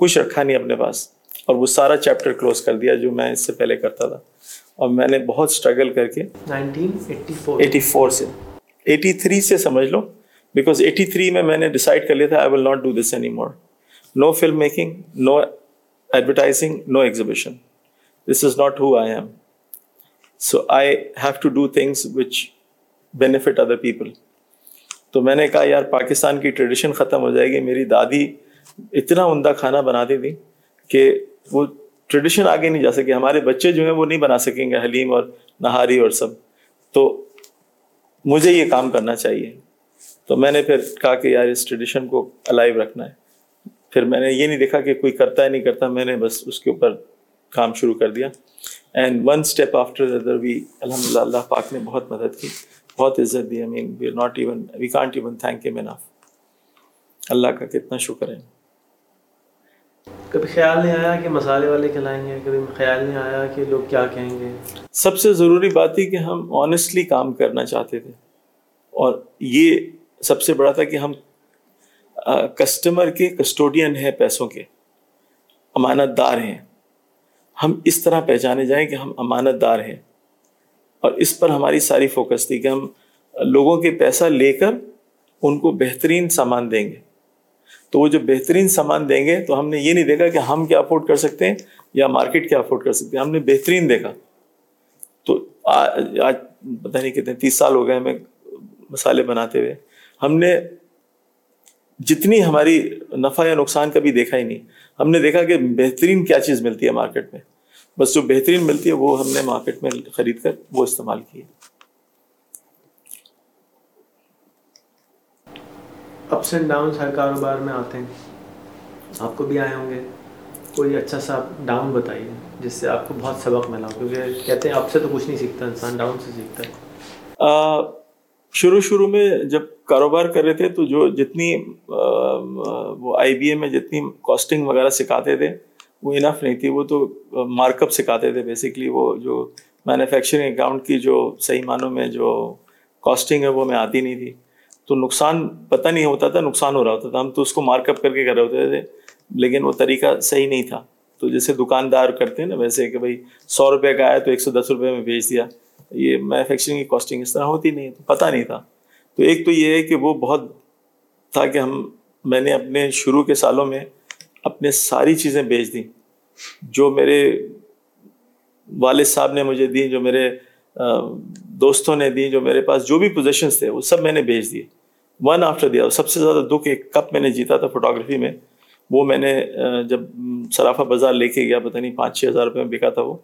کچھ رکھا نہیں اپنے پاس اور وہ سارا چیپٹر کلوز کر دیا جو میں اس سے پہلے کرتا تھا اور میں نے بہت اسٹرگل کر کے نائنٹین ایٹی فور سے ایٹی تھری سے سمجھ لو بیکاز ایٹی تھری میں میں نے ڈیسائڈ کر لیا تھا I will not do this anymore no film making no advertising no exhibition this is not who I am so I have to do things which benefit other people تو میں نے کہا یار پاکستان کی ٹریڈیشن ختم ہو جائے گی میری دادی اتنا عمدہ کھانا بناتی تھی کہ وہ ٹریڈیشن آگے نہیں جا سکے ہمارے بچے جو ہیں وہ نہیں بنا سکیں گے حلیم اور نہاری اور سب تو مجھے یہ کام کرنا چاہیے تو میں نے پھر کہا کہ یار اس ٹریڈیشن کو الائیو رکھنا ہے پھر میں نے یہ نہیں دیکھا کہ کوئی کرتا ہے نہیں کرتا میں نے بس اس کے اوپر کام شروع کر دیا and one step after other الحمد للہ اللہ پاک نے بہت مدد کی بہت عزت دی man we not even we can't even thank you man of Allah کا کتنا شکر ہے کبھی خیال نہیں آیا کہ مسالے والے کھلائیں گے کبھی خیال نہیں آیا کہ لوگ کیا کہیں گے سب سے ضروری بات کہ ہم آنیسٹلی کام کرنا چاہتے تھے اور یہ سب سے بڑا تھا کہ ہم کسٹمر کے کسٹوڈین ہیں پیسوں کے امانت دار ہیں ہم اس طرح پہچانے جائیں کہ ہم امانت دار ہیں اور اس پر ہماری ساری فوکس تھی کہ ہم لوگوں کے پیسہ لے کر ان کو بہترین سامان دیں گے تو وہ جو بہترین سامان دیں گے تو ہم نے یہ نہیں دیکھا کہ ہم کیا افورڈ کر سکتے ہیں یا مارکیٹ کیا افورڈ کر سکتے ہیں ہم نے بہترین دیکھا تو آج پتہ نہیں کتنے تیس سال ہو گئے ہمیں مسالے بناتے ہوئے ہم نے جتنی ہماری نفع یا نقصان کبھی دیکھا ہی نہیں ہم نے دیکھا کہ بہترین کیا چیز ملتی ہے مارکیٹ میں بس جو بہترین ملتی ہے وہ ہم نے میں خرید کر وہ استعمال کی اپس اینڈ ہر کاروبار میں آتے ہیں آپ کو بھی آئے ہوں گے کوئی اچھا سا ڈاؤن بتائیے جس سے آپ کو بہت سبق ملا کیونکہ کہتے ہیں آپ سے تو کچھ نہیں سیکھتا انسان ڈاؤن سے سیکھتا ہے شروع شروع میں جب کاروبار کر رہے تھے تو جو جتنی وہ آئی بی اے میں جتنی کاسٹنگ وغیرہ سکھاتے تھے وہ انف نہیں تھی وہ تو مارک اپ سکھاتے تھے بیسکلی وہ جو مینوفیکچرنگ اکاؤنٹ کی جو صحیح معنوں میں جو کاسٹنگ ہے وہ ہمیں آتی نہیں تھی تو نقصان پتہ نہیں ہوتا تھا نقصان ہو رہا ہوتا تھا ہم تو اس کو مارک اپ کر کے کر رہے ہوتے تھے لیکن وہ طریقہ صحیح نہیں تھا تو جیسے دکاندار کرتے ہیں نا ویسے کہ بھائی سو روپے کا آیا تو ایک سو دس روپے میں بھیج دیا یہ مینوفیکچرنگ کی کاسٹنگ اس طرح ہوتی نہیں تو پتہ نہیں تھا تو ایک تو یہ ہے کہ وہ بہت تھا کہ ہم میں نے اپنے شروع کے سالوں میں اپنے ساری چیزیں بیچ دیں جو میرے والد صاحب نے مجھے دیں جو میرے دوستوں نے دیں جو میرے پاس جو بھی پوزیشنس تھے وہ سب میں نے بیچ دیے ون آفٹر دیا سب سے زیادہ دکھ ایک کپ میں نے جیتا تھا فوٹوگرافی میں وہ میں نے جب سرافہ بازار لے کے گیا پتہ نہیں پانچ چھ ہزار روپے میں بکا تھا وہ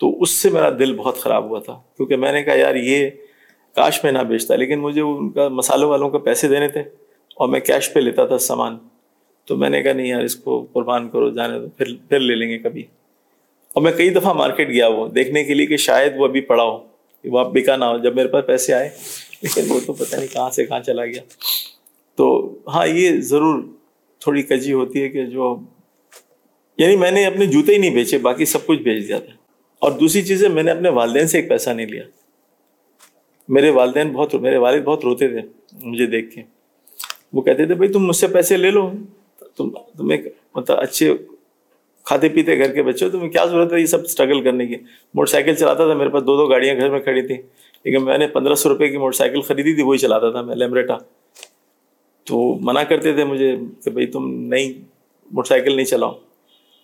تو اس سے میرا دل بہت خراب ہوا تھا کیونکہ میں نے کہا یار یہ کاش میں نہ بیچتا لیکن مجھے ان کا مسالوں والوں کو پیسے دینے تھے اور میں کیش پہ لیتا تھا سامان تو میں نے کہا نہیں یار اس کو قربان کرو جانے دو پھر پھر لے لیں گے کبھی اور میں کئی دفعہ مارکیٹ گیا وہ دیکھنے کے لیے کہ شاید وہ ابھی پڑا ہو کہ وہ اب بکا نہ ہو جب میرے پاس پیسے آئے لیکن وہ تو پتہ نہیں کہاں سے کہاں چلا گیا تو ہاں یہ ضرور تھوڑی کجی ہوتی ہے کہ جو یعنی میں نے اپنے جوتے ہی نہیں بیچے باقی سب کچھ بیچ دیا تھا اور دوسری چیز ہے میں نے اپنے والدین سے ایک پیسہ نہیں لیا میرے والدین بہت میرے والد بہت روتے تھے مجھے دیکھ کے وہ کہتے تھے بھائی تم مجھ سے پیسے لے لو تم تمہیں مطلب اچھے کھاتے پیتے گھر کے بچے ہو تمہیں کیا ضرورت ہے یہ سب اسٹرگل کرنے کی موٹر سائیکل چلاتا تھا میرے پاس دو دو گاڑیاں گھر میں کھڑی تھیں لیکن میں نے پندرہ سو روپئے کی موٹر سائیکل خریدی تھی وہی چلاتا تھا میں لیمریٹا تو منع کرتے تھے مجھے کہ بھائی تم نہیں موٹر سائیکل نہیں چلاؤ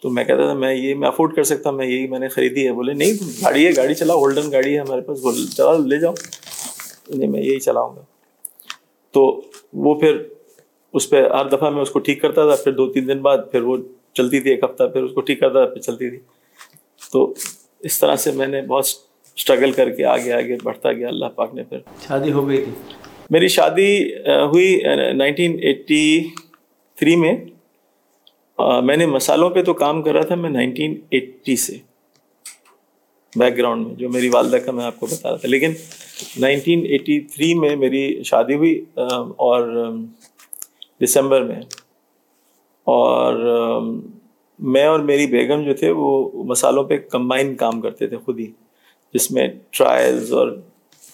تو میں کہتا تھا میں یہ میں افورڈ کر سکتا میں یہی میں نے خریدی ہے بولے نہیں گاڑی ہے گاڑی چلاؤ گولڈن گاڑی ہے ہمارے پاس بول چلا لے جاؤ نہیں میں یہی چلاؤں گا تو وہ پھر اس پہ ہر دفعہ میں اس کو ٹھیک کرتا تھا پھر دو تین دن بعد پھر وہ چلتی تھی ایک ہفتہ پھر اس کو ٹھیک کرتا تھا پھر چلتی تھی تو اس طرح سے میں نے بہت اسٹرگل کر کے آگے آگے بڑھتا گیا اللہ پاک نے پھر شادی ہو گئی تھی میری شادی ہوئی نائنٹین ایٹی تھری میں میں نے مسالوں پہ تو کام کرا تھا میں نائنٹین ایٹی سے بیک گراؤنڈ میں جو میری والدہ کا میں آپ کو بتا رہا تھا لیکن نائنٹین ایٹی تھری میں میری شادی ہوئی اور دسمبر میں اور میں اور میری بیگم جو تھے وہ مسالوں پہ کمبائن کام کرتے تھے خود ہی جس میں ٹرائلز اور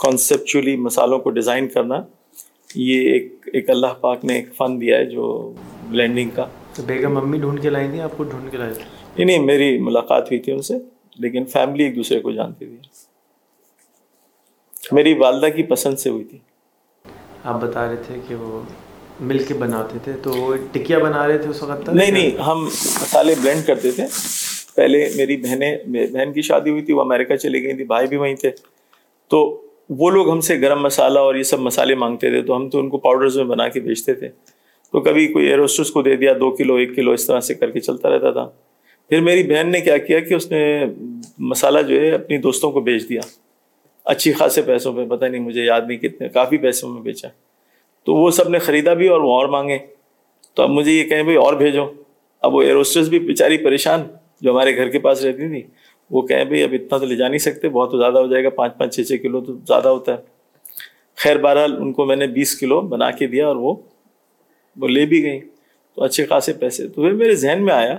کانسیپچولی مسالوں کو ڈیزائن کرنا یہ ایک ایک اللہ پاک نے ایک فن دیا ہے جو بلینڈنگ کا تو بیگم امی ڈھونڈ کے لائی تھیں آپ کو ڈھونڈ کے لائے تھے نہیں نہیں میری ملاقات ہوئی تھی ان سے لیکن فیملی ایک دوسرے کو جانتی تھی میری والدہ کی پسند سے ہوئی تھی آپ بتا رہے تھے کہ وہ مل کے بناتے تھے تو وہ ٹکیا بنا رہے تھے اس وقت نہیں نہیں ہم مسالے بلینڈ کرتے تھے پہلے میری بہنیں بہن کی شادی ہوئی تھی وہ امریکہ چلی گئی تھی بھائی بھی وہیں تھے تو وہ لوگ ہم سے گرم مسالہ اور یہ سب مسالے مانگتے تھے تو ہم تو ان کو پاؤڈرز میں بنا کے بیچتے تھے تو کبھی کوئی ایئر ہوسٹس کو دے دیا دو کلو ایک کلو اس طرح سے کر کے چلتا رہتا تھا پھر میری بہن نے کیا کیا کہ اس نے مسالہ جو ہے اپنی دوستوں کو بیچ دیا اچھی خاصے پیسوں پہ پتہ نہیں مجھے یاد نہیں کتنے کافی پیسوں میں بیچا تو وہ سب نے خریدا بھی اور وہ اور مانگے تو اب مجھے یہ کہیں بھائی اور بھیجو اب وہ ایئر ہوسٹس بھی بیچاری پریشان جو ہمارے گھر کے پاس رہتی تھی وہ کہیں بھائی اب اتنا تو لے جا نہیں سکتے بہت تو زیادہ ہو جائے گا پانچ پانچ چھ چھ کلو تو زیادہ ہوتا ہے خیر بہرحال ان کو میں نے بیس کلو بنا کے دیا اور وہ وہ لے بھی گئیں تو اچھے خاصے پیسے تو پھر میرے ذہن میں آیا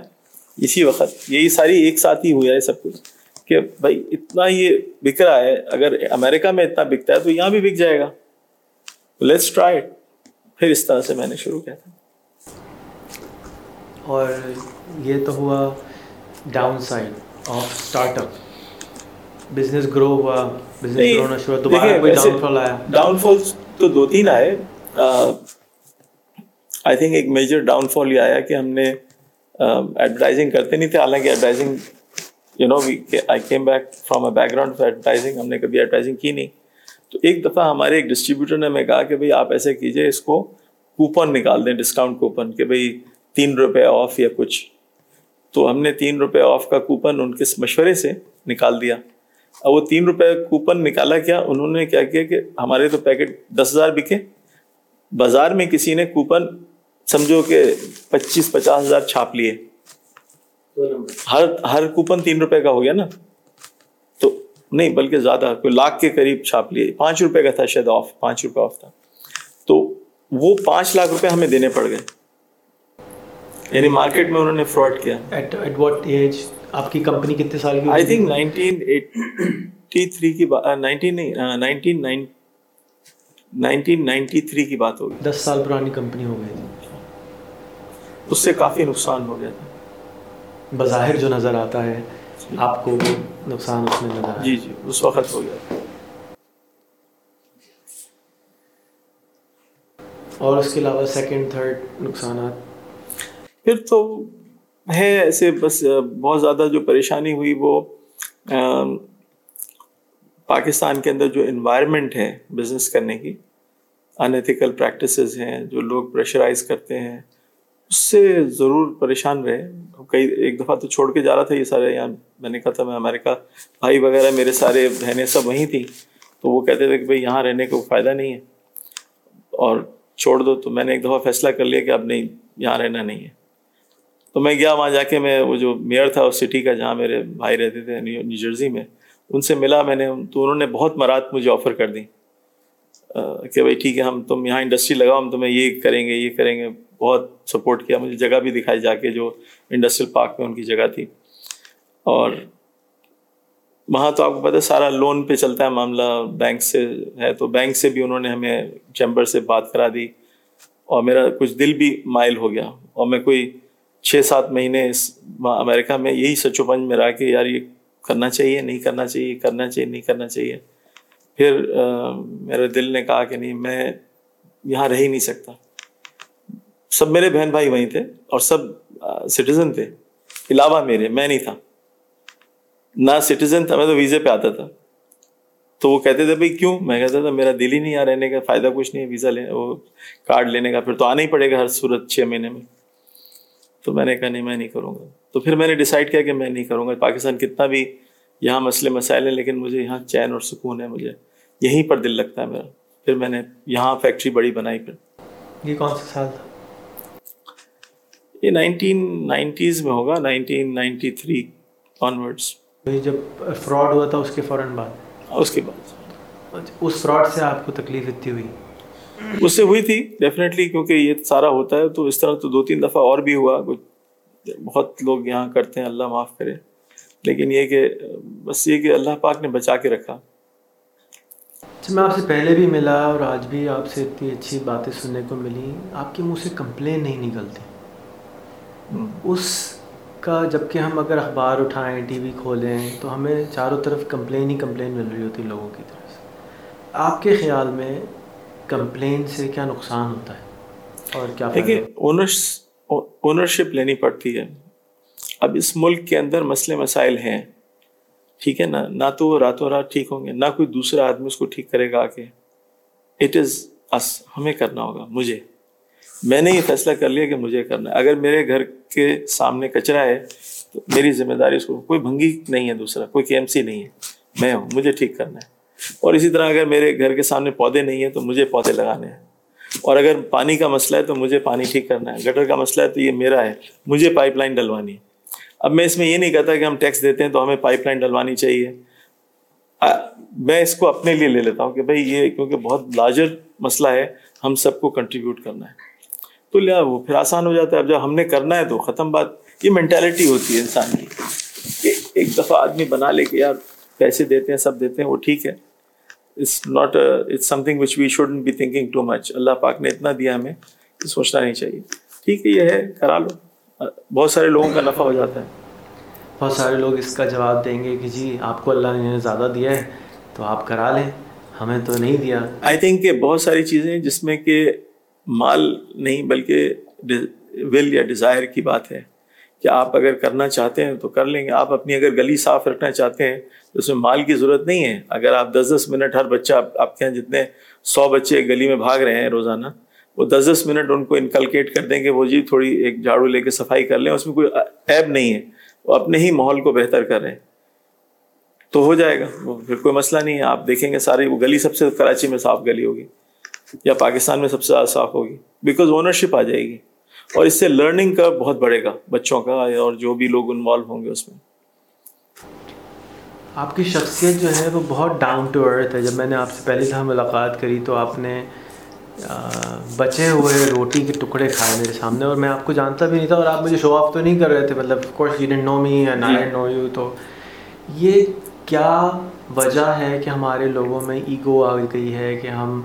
اسی وقت یہی ساری ایک ساتھ ہی ہوا ہے سب کچھ کہ بھائی اتنا یہ بک رہا ہے اگر امریکہ میں اتنا بکتا ہے تو یہاں بھی بک جائے گا لیٹس ٹرائی پھر اس طرح سے میں نے شروع کیا تھا اور یہ تو ہوا downside of startup business grow ہوا بزنس گرو ہونا شروع دوبارہ کوئی ڈاؤن فال آیا ڈاؤن فال تو دو تین آئے آئی تھنک ایک میجر ڈاؤن فال یہ آیا کہ ہم نے ایڈورٹائزنگ um, کرتے نہیں تھے حالانکہ advertising you know I came back from a background for advertising ہم نے کبھی ایڈورٹائزنگ کی نہیں تو ایک دفعہ ہمارے ایک ڈسٹریبیوٹر نے ہمیں کہا کہ بھائی آپ ایسے کیجیے اس کو کوپن نکال دیں ڈسکاؤنٹ کوپن کہ بھائی تین روپے آف یا کچھ تو ہم نے تین روپے آف کا کوپن ان کے مشورے سے نکال دیا اور وہ تین روپے کوپن نکالا کیا انہوں نے کیا کیا کہ ہمارے تو پیکٹ دس ہزار بکے بازار میں کسی نے کوپن سمجھو کہ پچیس پچاس ہزار چھاپ لیے ہر ہر کوپن تین روپے کا ہو گیا نا تو نہیں بلکہ زیادہ کوئی لاکھ کے قریب چھاپ لیے پانچ روپے کا تھا شاید آف پانچ روپے آف تھا تو وہ پانچ لاکھ روپے ہمیں دینے پڑ گئے یعنی مارکیٹ میں انہوں نے فراڈ کیا آپ کی کمپنی کتنے سال کی I think nineteen eighty three کی بات nineteen nineteen nineteen ninety three کی بات ہوگی دس سال پرانی کمپنی ہو گئی تھی اس سے کافی نقصان ہو گیا تھا بظاہر جو نظر آتا ہے آپ کو بھی نقصان جی جی اس وقت ہو گیا اور اس کے علاوہ سیکنڈ تھرڈ نقصانات پھر تو ہے ایسے بس بہت زیادہ جو پریشانی ہوئی وہ پاکستان کے اندر جو انوائرمنٹ ہے بزنس کرنے کی انیتھیکل پریکٹسز ہیں جو لوگ پریشرائز کرتے ہیں اس سے ضرور پریشان رہے کئی ایک دفعہ تو چھوڑ کے جا رہا تھا یہ سارے یہاں میں نے کہا تھا میں امریکہ بھائی وغیرہ میرے سارے بہنیں سب وہیں تھیں تو وہ کہتے تھے کہ بھائی یہاں رہنے کو فائدہ نہیں ہے اور چھوڑ دو تو میں نے ایک دفعہ فیصلہ کر لیا کہ اب نہیں یہاں رہنا نہیں ہے تو میں گیا وہاں جا کے میں وہ جو میئر تھا اس سٹی کا جہاں میرے بھائی رہتے تھے نیو جرسی میں ان سے ملا میں نے تو انہوں نے بہت مرات مجھے آفر کر دی کہ بھائی ٹھیک ہے ہم تم یہاں انڈسٹری لگاؤ ہم تمہیں یہ کریں گے یہ کریں گے بہت سپورٹ کیا مجھے جگہ بھی دکھائی جا کے جو انڈسٹریل پارک میں ان کی جگہ تھی اور وہاں تو آپ کو پتا سارا لون پہ چلتا ہے معاملہ بینک سے ہے تو بینک سے بھی انہوں نے ہمیں چیمبر سے بات کرا دی اور میرا کچھ دل بھی مائل ہو گیا اور میں کوئی چھ سات مہینے اس امریکہ میں یہی سچو پنج میں رہا کہ یار یہ کرنا چاہیے نہیں کرنا چاہیے کرنا چاہیے نہیں کرنا چاہیے پھر میرے دل نے کہا کہ نہیں میں یہاں رہ ہی نہیں سکتا سب میرے بہن بھائی وہیں تھے اور سب سٹیزن تھے علاوہ میرے میں نہیں تھا نہ سٹیزن تھا میں تو ویزے پہ آتا تھا تو وہ کہتے تھے بھائی کیوں میں کہتا تھا میرا دل ہی نہیں آ رہنے کا فائدہ کچھ نہیں ویزا وہ کارڈ لینے کا پھر تو آنا ہی پڑے گا ہر صورت چھ مہینے میں تو میں نے کہا نہیں میں نہیں کروں گا تو پھر میں نے ڈیسائڈ کیا کہ میں نہیں کروں گا پاکستان کتنا بھی یہاں مسئلے مسائل ہیں لیکن مجھے یہاں چین اور سکون ہے مجھے یہیں پر دل لگتا ہے میرا پھر میں نے یہاں فیکٹری بڑی بنائی پھر یہ کون سا سال تھا یہ نائنٹین نائنٹیز میں ہوگا نائنٹین نائنٹی تھری آنورڈس جب فراڈ ہوا تھا اس کے فوراً بعد اس کے بعد اس فراڈ سے آپ کو تکلیف اتنی ہوئی اس سے ہوئی تھی ڈیفینیٹلی کیونکہ یہ سارا ہوتا ہے تو اس طرح تو دو تین دفعہ اور بھی ہوا کچھ بہت لوگ یہاں کرتے ہیں اللہ معاف کرے لیکن یہ کہ بس یہ کہ اللہ پاک نے بچا کے رکھا اچھا میں آپ سے پہلے بھی ملا اور آج بھی آپ سے اتنی اچھی باتیں سننے کو ملی آپ کے منہ سے کمپلین نہیں نکلتی اس کا جبکہ ہم اگر اخبار اٹھائیں ٹی وی کھولیں تو ہمیں چاروں طرف کمپلین ہی کمپلین مل رہی ہوتی ہے لوگوں کی طرف سے آپ کے خیال میں کمپلین سے کیا نقصان ہوتا ہے اور کیا دیکھیے اونرس اونرشپ لینی پڑتی ہے اب اس ملک کے اندر مسئلے مسائل ہیں ٹھیک ہے نا نہ تو وہ راتوں رات ٹھیک ہوں گے نہ کوئی دوسرا آدمی اس کو ٹھیک کرے گا آ کے اٹ از اس ہمیں کرنا ہوگا مجھے میں نے یہ فیصلہ کر لیا کہ مجھے کرنا ہے اگر میرے گھر کے سامنے کچرا ہے تو میری ذمہ داری اس کو کوئی بھنگی نہیں ہے دوسرا کوئی کے ایم سی نہیں ہے میں ہوں مجھے ٹھیک کرنا ہے اور اسی طرح اگر میرے گھر کے سامنے پودے نہیں ہیں تو مجھے پودے لگانے ہیں اور اگر پانی کا مسئلہ ہے تو مجھے پانی ٹھیک کرنا ہے گٹر کا مسئلہ ہے تو یہ میرا ہے مجھے پائپ لائن ڈلوانی ہے اب میں اس میں یہ نہیں کہتا کہ ہم ٹیکس دیتے ہیں تو ہمیں پائپ لائن ڈلوانی چاہیے میں اس کو اپنے لیے لے لیتا ہوں کہ بھائی یہ کیونکہ بہت لارجر مسئلہ ہے ہم سب کو کنٹریبیوٹ کرنا ہے تو لیا وہ پھر آسان ہو جاتا ہے اب جب ہم نے کرنا ہے تو ختم بات یہ مینٹیلٹی ہوتی ہے انسان کی کہ ایک دفعہ آدمی بنا لے کے یار پیسے دیتے ہیں سب دیتے ہیں وہ ٹھیک ہے it's not it's something which we should be thinking too much Allah پاک نے اتنا دیا ہمیں کہ سوچنا نہیں چاہیے ٹھیک ہے یہ ہے کرا لو بہت سارے لوگوں کا نفع ہو جاتا ہے بہت سارے لوگ اس کا جواب دیں گے کہ جی آپ کو اللہ نے زیادہ دیا ہے تو آپ کرا لیں ہمیں تو نہیں دیا آئی تھنک کہ بہت ساری چیزیں جس میں کہ مال نہیں بلکہ ول یا ڈیزائر کی بات ہے کہ آپ اگر کرنا چاہتے ہیں تو کر لیں گے آپ اپنی اگر گلی صاف رکھنا چاہتے ہیں تو اس میں مال کی ضرورت نہیں ہے اگر آپ دس دس منٹ ہر بچہ آپ کے یہاں جتنے سو بچے گلی میں بھاگ رہے ہیں روزانہ وہ دس دس منٹ ان کو انکلکیٹ کر دیں گے وہ جی تھوڑی ایک جھاڑو لے کے صفائی کر لیں اس میں کوئی عیب نہیں ہے وہ اپنے ہی ماحول کو بہتر کر رہے ہیں تو ہو جائے گا وہ پھر کوئی مسئلہ نہیں ہے آپ دیکھیں گے ساری وہ گلی سب سے کراچی میں صاف گلی ہوگی یا پاکستان میں سب سے زیادہ صاف ہوگی بیکاز اونرشپ آ جائے گی اور اس سے لرننگ کا بہت بڑھے گا بچوں کا اور جو جو بھی لوگ انوالو ہوں گے اس میں آپ کی شخصیت ہے ہے وہ بہت ڈاؤن ٹو ارتھ جب میں نے آپ سے پہلی دفعہ ملاقات کری تو آپ نے بچے ہوئے روٹی کے ٹکڑے کھائے میرے سامنے اور میں آپ کو جانتا بھی نہیں تھا اور آپ مجھے شو آف تو نہیں کر رہے تھے مطلب نو می نئے نو یو تو یہ کیا وجہ ہے کہ ہمارے لوگوں میں ایگو آ گئی ہے کہ ہم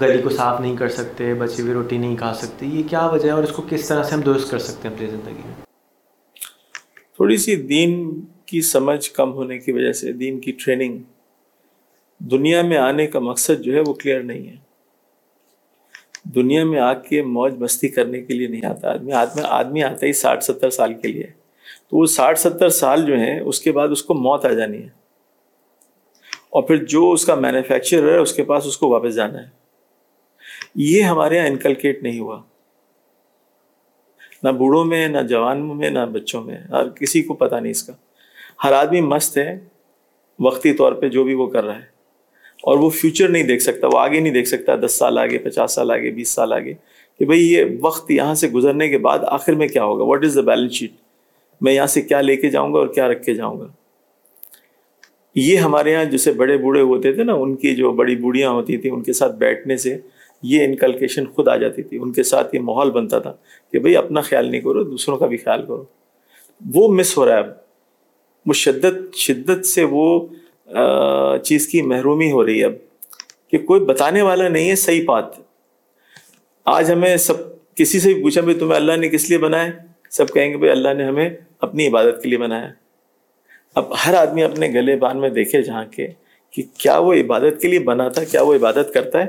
گلی کو صاف نہیں کر سکتے بچی ہوئی روٹی نہیں کھا سکتے یہ کیا وجہ ہے اور اس کو کس طرح سے ہم درست کر سکتے ہیں اپنی زندگی میں تھوڑی سی دین کی سمجھ کم ہونے کی وجہ سے دین کی ٹریننگ دنیا میں آنے کا مقصد جو ہے وہ کلیئر نہیں ہے دنیا میں آ کے موج مستی کرنے کے لیے نہیں آتا آدمی آدمی آدمی آتا ہی ساٹھ ستر سال کے لیے تو وہ ساٹھ ستر سال جو ہیں اس کے بعد اس کو موت آ جانی ہے اور پھر جو اس کا مینوفیکچرر ہے اس کے پاس اس کو واپس جانا ہے یہ ہمارے یہاں انکلکیٹ نہیں ہوا نہ بوڑھوں میں نہ جوان میں نہ بچوں میں کسی کو پتا نہیں اس کا ہر آدمی مست ہے وقتی طور پہ جو بھی وہ کر رہا ہے اور وہ فیوچر نہیں دیکھ سکتا وہ آگے نہیں دیکھ سکتا دس سال آگے پچاس سال آگے بیس سال آگے کہ بھائی یہ وقت یہاں سے گزرنے کے بعد آخر میں کیا ہوگا what is the balance sheet میں یہاں سے کیا لے کے جاؤں گا اور کیا رکھ کے جاؤں گا یہ ہمارے یہاں جسے بڑے بوڑھے ہوتے تھے نا ان کی جو بڑی بوڑھیاں ہوتی تھیں ان کے ساتھ بیٹھنے سے یہ انکلکیشن خود آ جاتی تھی ان کے ساتھ یہ ماحول بنتا تھا کہ بھئی اپنا خیال نہیں کرو دوسروں کا بھی خیال کرو وہ مس ہو رہا ہے اب وہ شدت شدت سے وہ چیز کی محرومی ہو رہی ہے اب کہ کوئی بتانے والا نہیں ہے صحیح بات آج ہمیں سب کسی سے بھی پوچھا بھائی تمہیں اللہ نے کس لیے بنایا سب کہیں گے بھائی اللہ نے ہمیں اپنی عبادت کے لیے بنایا اب ہر آدمی اپنے گلے بان میں دیکھے جہاں کے کہ کیا وہ عبادت کے لیے بنا تھا کیا وہ عبادت کرتا ہے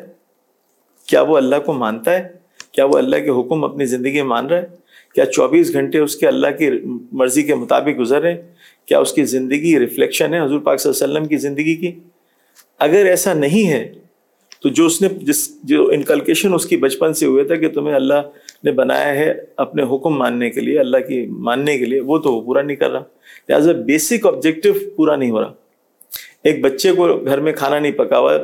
کیا وہ اللہ کو مانتا ہے کیا وہ اللہ کے حکم اپنی زندگی میں مان رہا ہے کیا چوبیس گھنٹے اس کے اللہ کی مرضی کے مطابق گزر رہے کیا اس کی زندگی ریفلیکشن ہے حضور پاک صلی اللہ علیہ وسلم کی زندگی کی اگر ایسا نہیں ہے تو جو اس نے جس جو انکلکیشن اس کی بچپن سے ہوئے تھا کہ تمہیں اللہ نے بنایا ہے اپنے حکم ماننے کے لیے اللہ کی ماننے کے لیے وہ تو وہ پورا نہیں کر رہا لہٰذا بیسک آبجیکٹو پورا نہیں ہو رہا ایک بچے کو گھر میں کھانا نہیں پکا ہوا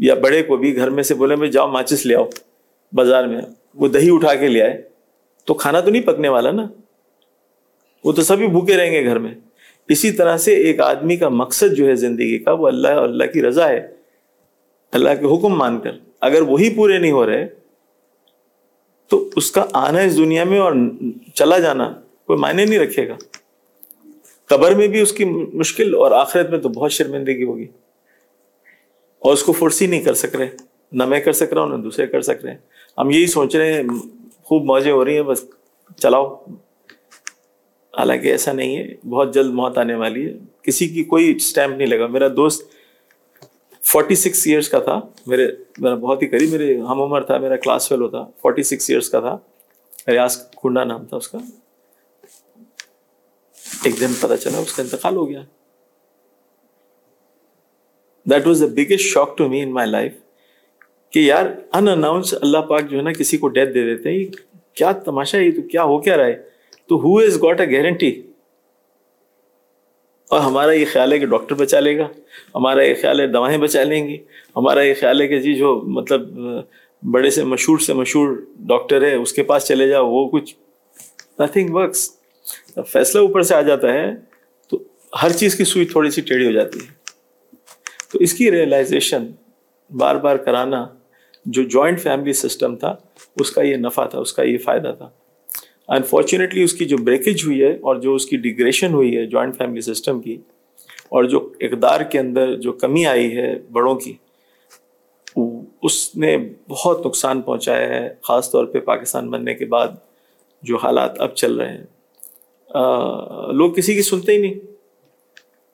یا بڑے کو بھی گھر میں سے بولے جاؤ ماچس لے آؤ بازار میں وہ دہی اٹھا کے لے آئے تو کھانا تو نہیں پکنے والا نا وہ تو سبھی بھوکے رہیں گے گھر میں اسی طرح سے ایک آدمی کا مقصد جو ہے زندگی کا وہ اللہ اور اللہ کی رضا ہے اللہ کے حکم مان کر اگر وہی پورے نہیں ہو رہے تو اس کا آنا اس دنیا میں اور چلا جانا کوئی معنی نہیں رکھے گا قبر میں بھی اس کی مشکل اور آخرت میں تو بہت شرمندگی ہوگی اور اس کو فرسی نہیں کر سک رہے نہ میں کر سک رہا ہوں نہ دوسرے کر سک رہے ہیں ہم یہی سوچ رہے ہیں خوب موجیں ہو رہی ہیں بس چلاؤ حالانکہ ایسا نہیں ہے بہت جلد موت آنے والی ہے کسی کی کوئی اسٹیمپ نہیں لگا میرا دوست فورٹی سکس ایئرس کا تھا میرے بہت ہی قریب میرے ہم عمر تھا میرا کلاس فیلو تھا فورٹی سکس ایئرس کا تھا ریاض کنڈا نام تھا اس کا ایک دن پتہ چلا اس کا انتقال ہو گیا that was the biggest shock to me in my life کہ یار ان اناؤنس اللہ پاک جو ہے نا کسی کو ڈیتھ دے دیتے ہیں کیا تماشا ہے یہ تو کیا ہو کیا رہا ہے تو who is got a guarantee اور ہمارا یہ خیال ہے کہ ڈاکٹر بچا لے گا ہمارا یہ خیال ہے دوائیں بچا لیں گی ہمارا یہ خیال ہے کہ جی جو مطلب بڑے سے مشہور سے مشہور ڈاکٹر ہے اس کے پاس چلے جاؤ وہ کچھ نتھنگ ورکس فیصلہ اوپر سے آ جاتا ہے تو ہر چیز کی سوئی تھوڑی سی ٹیڑھی ہو جاتی ہے تو اس کی ریئلائزیشن بار بار کرانا جو جوائنٹ فیملی سسٹم تھا اس کا یہ نفع تھا اس کا یہ فائدہ تھا انفارچونیٹلی اس کی جو بریکیج ہوئی ہے اور جو اس کی ڈگریشن ہوئی ہے جوائنٹ فیملی سسٹم کی اور جو اقدار کے اندر جو کمی آئی ہے بڑوں کی اس نے بہت نقصان پہنچایا ہے خاص طور پہ پاکستان بننے کے بعد جو حالات اب چل رہے ہیں آ, لوگ کسی کی سنتے ہی نہیں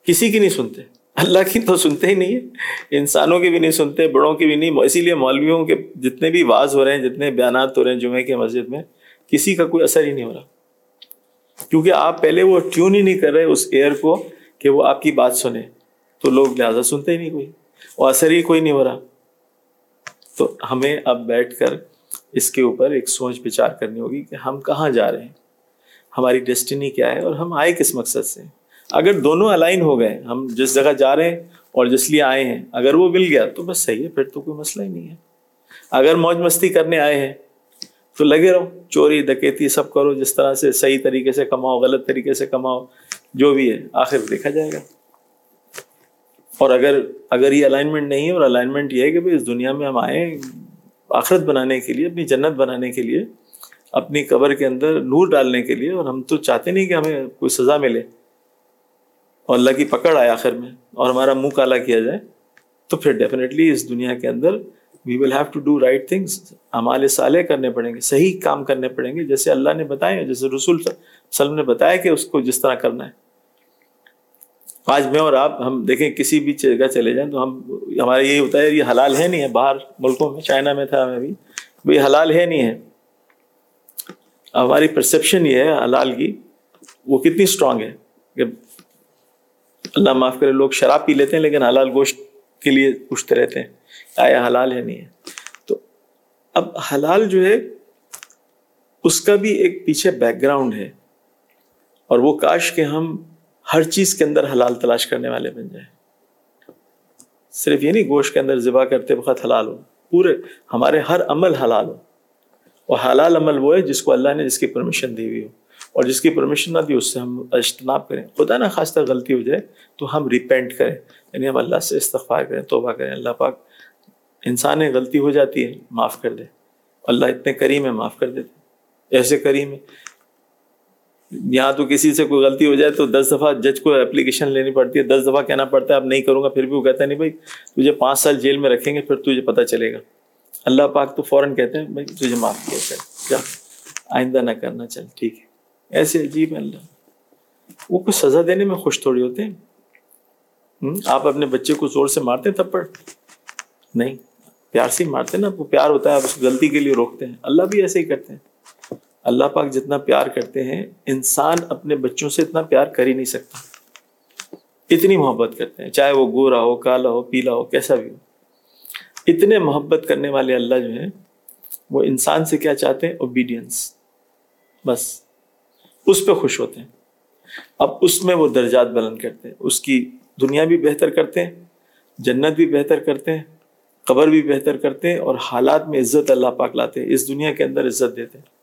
کسی کی نہیں سنتے اللہ کی تو سنتے ہی نہیں ہے انسانوں کی بھی نہیں سنتے بڑوں کی بھی نہیں اسی لیے مولویوں کے جتنے بھی واز ہو رہے ہیں جتنے بیانات ہو رہے ہیں جمعے کے مسجد میں کسی کا کوئی اثر ہی نہیں ہو رہا کیونکہ آپ پہلے وہ ٹیون ہی نہیں کر رہے اس ایئر کو کہ وہ آپ کی بات سنیں تو لوگ لہٰذا سنتے ہی نہیں کوئی اور اثر ہی کوئی نہیں ہو رہا تو ہمیں اب بیٹھ کر اس کے اوپر ایک سوچ بچار کرنی ہوگی کہ ہم کہاں جا رہے ہیں ہماری ڈیسٹنی کیا ہے اور ہم آئے کس مقصد سے ہیں اگر دونوں الائن ہو گئے ہم جس جگہ جا رہے ہیں اور جس لیے آئے ہیں اگر وہ مل گیا تو بس صحیح ہے پھر تو کوئی مسئلہ ہی نہیں ہے اگر موج مستی کرنے آئے ہیں تو لگے رہو چوری دکیتی سب کرو جس طرح سے صحیح طریقے سے کماؤ غلط طریقے سے کماؤ جو بھی ہے آخر دیکھا جائے گا اور اگر اگر یہ الائنمنٹ نہیں ہے اور الائنمنٹ یہ ہے کہ بھائی اس دنیا میں ہم آئیں آخرت بنانے کے لیے اپنی جنت بنانے کے لیے اپنی قبر کے اندر نور ڈالنے کے لیے اور ہم تو چاہتے نہیں کہ ہمیں کوئی سزا ملے اور اللہ کی پکڑ آئے آخر میں اور ہمارا منہ کالا کیا جائے تو پھر ڈیفینیٹلی اس دنیا کے اندر we will have to do right things ہمارے سالے کرنے پڑیں گے صحیح کام کرنے پڑیں گے جیسے اللہ نے بتایا جیسے رسول سلم نے بتایا کہ اس کو جس طرح کرنا ہے آج میں اور آپ ہم دیکھیں کسی بھی جگہ چلے جائیں تو ہم ہمارا یہی ہوتا ہے یہ حلال ہے نہیں ہے باہر ملکوں میں چائنا میں تھا ہمیں بھی یہ حلال ہے نہیں ہے ہماری پرسیپشن یہ ہے حلال کی وہ کتنی اسٹرانگ ہے کہ اللہ معاف کرے لوگ شراب پی لیتے ہیں لیکن حلال گوشت کے لیے پوچھتے رہتے ہیں آیا حلال ہے نہیں ہے تو اب حلال جو ہے اس کا بھی ایک پیچھے بیک گراؤنڈ ہے اور وہ کاش کہ ہم ہر چیز کے اندر حلال تلاش کرنے والے بن جائیں صرف یہ نہیں گوشت کے اندر ذبح کرتے وقت حلال ہو پورے ہمارے ہر عمل حلال ہو اور حلال عمل وہ ہے جس کو اللہ نے جس کی پرمیشن دی ہوئی ہو اور جس کی پرمیشن نہ دی اس سے ہم اجتناب کریں خدا نہ خاص غلطی ہو جائے تو ہم ریپینٹ کریں یعنی ہم اللہ سے استغفار کریں توبہ کریں اللہ پاک انسان غلطی ہو جاتی ہے معاف کر دے اللہ اتنے کریم ہے معاف کر دیتے ایسے کریم ہے یہاں تو کسی سے کوئی غلطی ہو جائے تو دس دفعہ جج کو اپلیکیشن لینی پڑتی ہے دس دفعہ کہنا پڑتا ہے اب نہیں کروں گا پھر بھی وہ کہتا ہے نہیں بھائی تجھے پانچ سال جیل میں رکھیں گے پھر تجھے پتہ چلے گا اللہ پاک تو فوراً کہتے ہیں بھائی تجھے معاف کیا کر کیا آئندہ نہ کرنا چل ٹھیک ہے ایسے عجیب ہیں اللہ وہ کچھ سزا دینے میں خوش تھوڑی ہوتے ہیں آپ اپنے بچے کو زور سے مارتے ہیں تھپڑ نہیں پیار سے ہی مارتے ہیں نا وہ پیار ہوتا ہے آپ اس غلطی کے لیے روکتے ہیں اللہ بھی ایسے ہی کرتے ہیں اللہ پاک جتنا پیار کرتے ہیں انسان اپنے بچوں سے اتنا پیار کر ہی نہیں سکتا اتنی محبت کرتے ہیں چاہے وہ گورا ہو کالا ہو پیلا ہو کیسا بھی ہو اتنے محبت کرنے والے اللہ جو ہیں وہ انسان سے کیا چاہتے ہیں اوبیڈینس بس اس پہ خوش ہوتے ہیں اب اس میں وہ درجات بلند کرتے ہیں اس کی دنیا بھی بہتر کرتے ہیں جنت بھی بہتر کرتے ہیں قبر بھی بہتر کرتے ہیں اور حالات میں عزت اللہ پاک لاتے ہیں اس دنیا کے اندر عزت دیتے ہیں